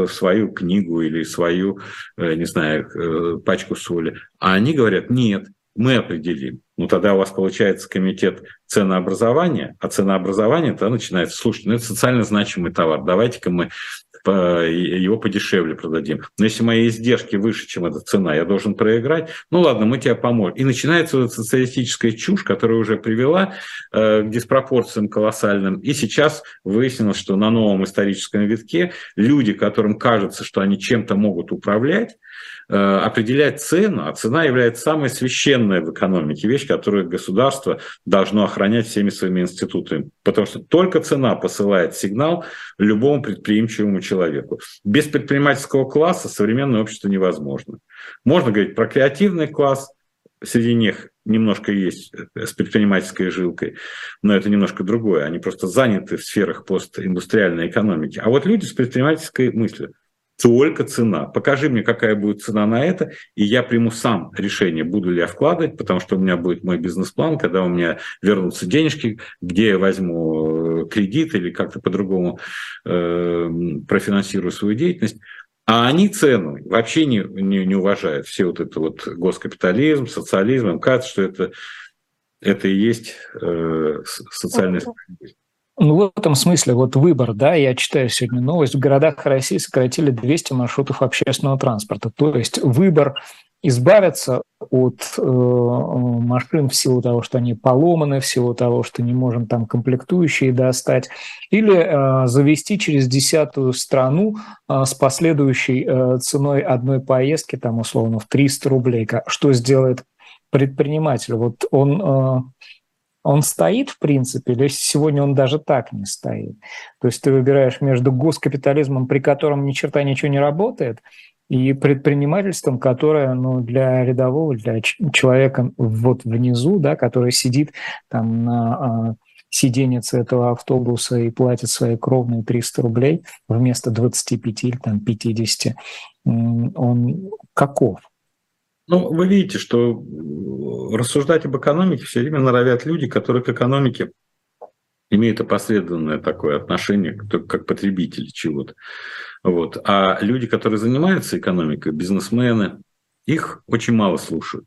B: свою книгу, или свою, э, не знаю, э, пачку соли. А они говорят, нет, мы определим. Ну, тогда у вас получается комитет ценообразования, а ценообразование тогда начинается, слушайте, ну, это социально значимый товар, давайте-ка мы его подешевле продадим. Но если мои издержки выше, чем эта цена, я должен проиграть, ну ладно, мы тебе поможем. И начинается вот социалистическая чушь, которая уже привела э, к диспропорциям колоссальным. И сейчас выяснилось, что на новом историческом витке люди, которым кажется, что они чем-то могут управлять, определять цену, а цена является самой священной в экономике, вещь, которую государство должно охранять всеми своими институтами, потому что только цена посылает сигнал любому предприимчивому человеку. Без предпринимательского класса современное общество невозможно. Можно говорить про креативный класс, среди них немножко есть э, с предпринимательской жилкой, но это немножко другое. Они просто заняты в сферах постиндустриальной экономики. А вот люди с предпринимательской мыслью, только цена. Покажи мне, какая будет цена на это, и я приму сам решение, буду ли я вкладывать, потому что у меня будет мой бизнес-план, когда у меня вернутся денежки, где я возьму э, кредит или как-то по-другому э, профинансирую свою деятельность. А они цену вообще не, не, не уважают. Все вот это вот госкапитализм, социализм, кажется, что это, это и есть э, социальная справедливость.
A: Ну, в этом смысле вот выбор, да, я читаю сегодня новость, в городах России сократили 200 маршрутов общественного транспорта. То есть выбор избавиться от э, машин в силу того, что они поломаны, в силу того, что не можем там комплектующие достать, или э, завести через десятую страну э, с последующей э, ценой одной поездки, там условно в 300 рублей. Что сделает предприниматель? Вот он... Э, он стоит, в принципе, или сегодня он даже так не стоит? То есть ты выбираешь между госкапитализмом, при котором ни черта ничего не работает, и предпринимательством, которое ну, для рядового, для человека вот внизу, да, который сидит там на а, сиденьице этого автобуса и платит свои кровные 300 рублей вместо 25 или там, 50, он каков?
B: Ну, вы видите, что рассуждать об экономике все время норовят люди, которые к экономике имеют опосредованное такое отношение, как потребители чего-то. Вот. А люди, которые занимаются экономикой, бизнесмены, их очень мало слушают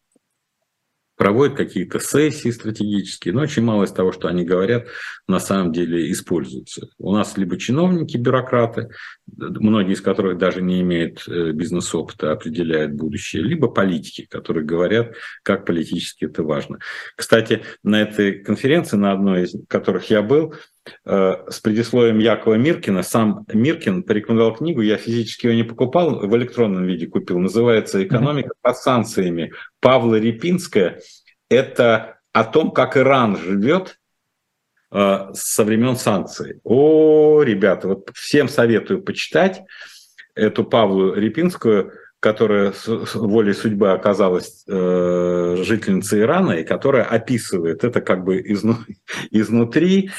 B: проводят какие-то сессии стратегические, но очень мало из того, что они говорят, на самом деле используется. У нас либо чиновники, бюрократы, многие из которых даже не имеют э, бизнес-опыта, определяют будущее, либо политики, которые говорят, как политически это важно. Кстати, на этой конференции, на одной из которых я был, с предисловием Якова Миркина. Сам Миркин порекомендовал книгу, я физически ее не покупал, в электронном виде купил. Называется «Экономика под санкциями». Павла Репинская. Это о том, как Иран живет э, со времен санкций. О, ребята, вот всем советую почитать эту Павлу Репинскую – которая с волей судьбы оказалась э, жительницей Ирана, и которая описывает это как бы изну, изнутри.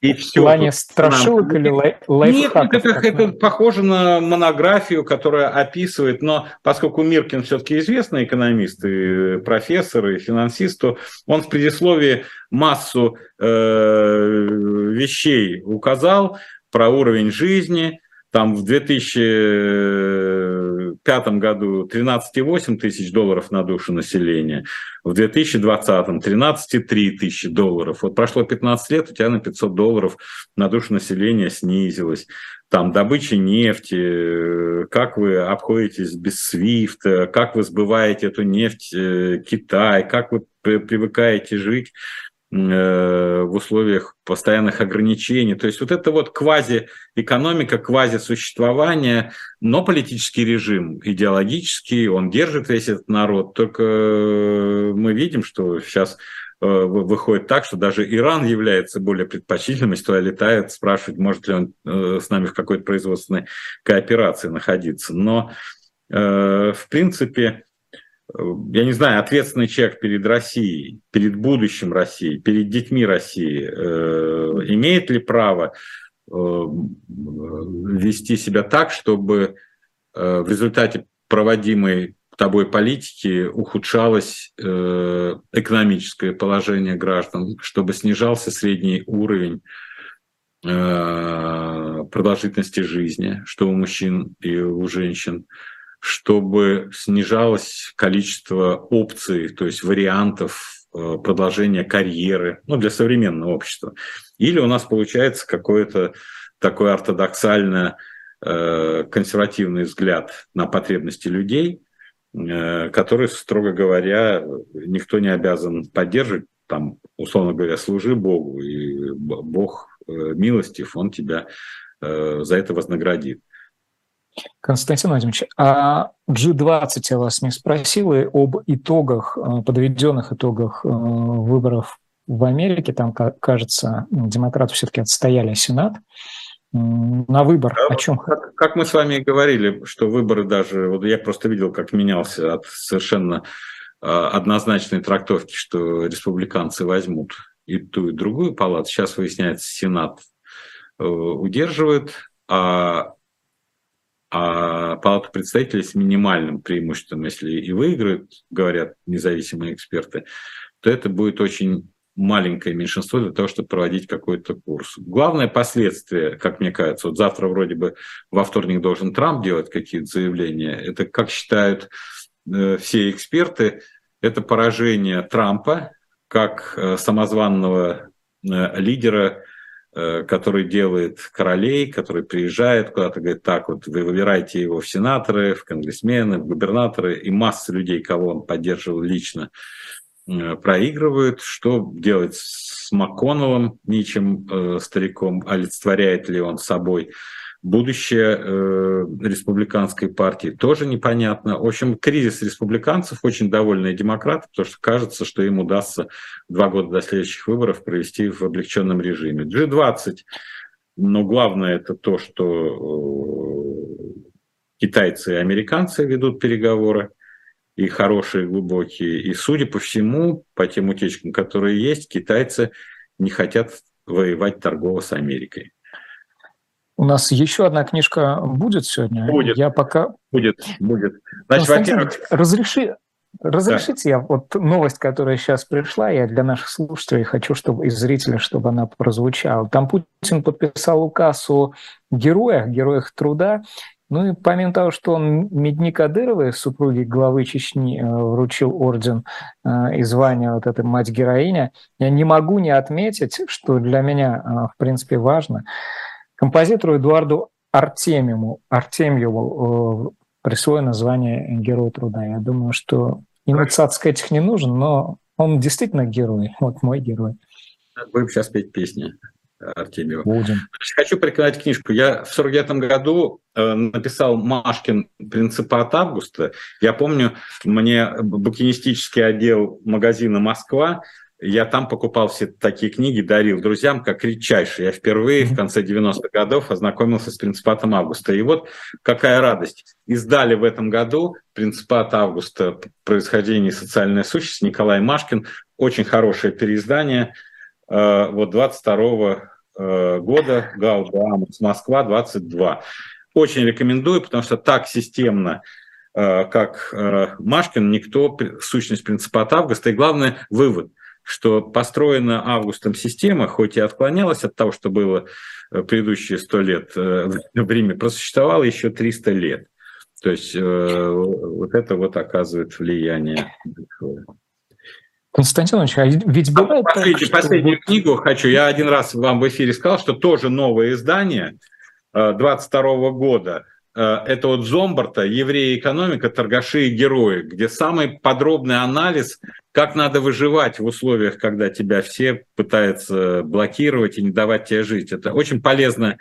A: И все. В плане страшилок или лайфхаков?
B: Нет, это, это похоже на монографию, которая описывает, но поскольку Миркин все-таки известный экономист и профессор, и финансист, то он в предисловии массу э, вещей указал про уровень жизни, там в 2005 году 13,8 тысяч долларов на душу населения, в 2020 13,3 тысячи долларов. Вот прошло 15 лет, у тебя на 500 долларов на душу населения снизилось. Там добыча нефти, как вы обходитесь без свифта, как вы сбываете эту нефть э, Китай, как вы привыкаете жить в условиях постоянных ограничений. То есть вот это вот квази-экономика, квази-существование, но политический режим идеологический, он держит весь этот народ. Только мы видим, что сейчас Э, выходит так, что даже Иран является более предпочтительным, если туда летает, спрашивать, может ли он э, с нами в какой-то производственной кооперации находиться. Но, э, в принципе, я не знаю, ответственный человек перед Россией, перед будущим России, перед детьми России, имеет ли право вести себя так, чтобы в результате проводимой тобой политики ухудшалось э, экономическое положение граждан, чтобы снижался средний уровень э, продолжительности жизни, что у мужчин и у женщин, чтобы снижалось количество опций, то есть вариантов э, продолжения карьеры ну, для современного общества. Или у нас получается какое-то такое ортодоксальное консервативный взгляд на потребности людей – Э, который, строго говоря, никто не обязан поддерживать, там, условно говоря, служи Богу, и Бог э, милостив, Он тебя э, за это вознаградит.
A: Константин Владимирович, а G20 я вас не спросил и об итогах, подведенных итогах выборов в Америке. Там, кажется, демократы все-таки отстояли Сенат на выбор.
B: Да, о чем? Как, как мы с вами и говорили, что выборы даже, вот я просто видел, как менялся от совершенно э, однозначной трактовки, что республиканцы возьмут и ту, и другую палату. Сейчас выясняется, Сенат э, удерживает, а, а палату представителей с минимальным преимуществом, если и выиграют, говорят независимые эксперты, то это будет очень маленькое меньшинство для того, чтобы проводить какой-то курс. Главное последствие, как мне кажется, вот завтра вроде бы во вторник должен Трамп делать какие-то заявления, это, как считают э, все эксперты, это поражение Трампа как э, самозванного э, лидера, который делает королей, который приезжает куда-то, говорит, так вот, вы выбираете его в сенаторы, в конгрессмены, в губернаторы, и масса людей, кого он поддерживал лично, Э, проигрывают. Что делать с МакКоннеллом, ничем э, стариком, олицетворяет ли он собой будущее э, республиканской партии, тоже непонятно. В общем, кризис республиканцев, очень довольные демократы, потому что кажется, что им удастся два года до следующих выборов провести в облегченном режиме. G20, но главное это то, что э, китайцы и американцы ведут переговоры и хорошие, глубокие. И, судя по всему, по тем утечкам, которые есть, китайцы не хотят воевать торгово с Америкой.
A: У нас еще одна книжка будет сегодня.
B: Будет.
A: Я пока...
B: Будет, будет.
A: Значит, во-первых... Разреши... Разрешите, да. я вот новость, которая сейчас пришла, я для наших слушателей хочу, чтобы и зрителей, чтобы она прозвучала. Там Путин подписал указ о героях, героях труда, ну и помимо того, что он Медни Кадыровой, супруге главы Чечни, э, вручил орден э, и звание вот этой мать-героиня, я не могу не отметить, что для меня, э, в принципе, важно, композитору Эдуарду Артемьеву, Артемьеву присвоено звание Героя труда. Я думаю, что ему цацкать не нужен, но он действительно герой. Вот мой герой.
B: Будем сейчас петь песни. Артемьева. Будем. Хочу порекомендовать книжку. Я в 49 году э, написал Машкин «Принципат Августа». Я помню, мне букинистический отдел магазина «Москва» Я там покупал все такие книги, дарил друзьям, как редчайшие. Я впервые в конце 90-х годов ознакомился с «Принципатом Августа». И вот какая радость. Издали в этом году «Принципат Августа. Происхождение и социальная сущность» Николай Машкин. Очень хорошее переиздание – Э, вот 22 э, года Гаудамус, Москва, 22. Очень рекомендую, потому что так системно, э, как Машкин, никто сущность принципа августа. И главное, вывод, что построена августом система, хоть и отклонялась от того, что было предыдущие 100 лет в Риме, просуществовала еще 300 лет. То есть вот это вот оказывает влияние.
A: Константин Ильич, а ведь бывает
B: Последнюю, так, последнюю что... книгу хочу. Я один раз вам в эфире сказал, что тоже новое издание 22 э, года это вот Зомбарта «Евреи экономика, торгаши и герои», где самый подробный анализ, как надо выживать в условиях, когда тебя все пытаются блокировать и не давать тебе жить. Это очень полезная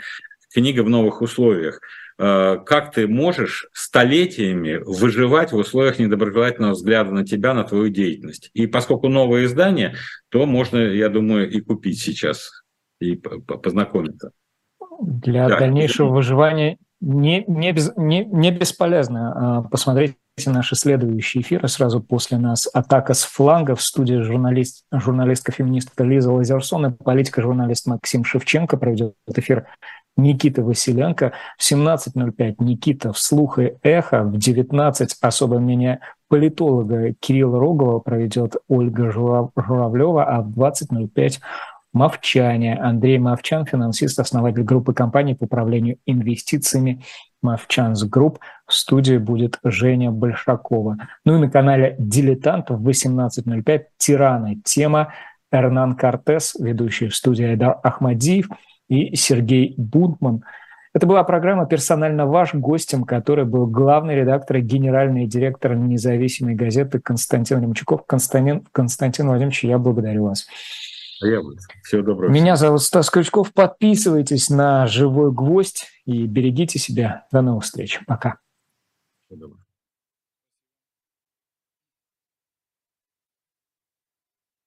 B: книга в новых условиях. Э, как ты можешь столетиями выживать в условиях недоброжелательного взгляда на тебя, на твою деятельность. И поскольку новое издание, то можно, я думаю, и купить сейчас, и познакомиться.
A: Для да. дальнейшего выживания не, не, без, не, не бесполезно а, посмотреть наши следующие эфиры сразу после нас. «Атака с фланга» в студии журналист, журналистка-феминистка Лиза Лазерсон и политика-журналист Максим Шевченко проведет эфир Никита Василенко. В 17.05 Никита «Вслух и эхо». В 19 особое мнение политолога Кирилла Рогова проведет Ольга Журавлева, а в 20.05 Мовчания. Андрей Мовчан, финансист, основатель группы компаний по управлению инвестициями Movchan's Group. В студии будет Женя Большакова. Ну и на канале «Дилетант» в 18.05 «Тираны». Тема Эрнан Кортес, ведущий в студии Айдар Ахмадиев – и Сергей Бунтман. Это была программа «Персонально ваш» гостем, который был главный редактор и генеральный директор независимой газеты Константин Ремчуков. Константин, Константин Владимирович, я благодарю вас.
B: А я буду. Всего доброго.
A: Меня зовут Стас Крючков. Подписывайтесь на «Живой гвоздь» и берегите себя. До новых встреч. Пока. Всего доброго.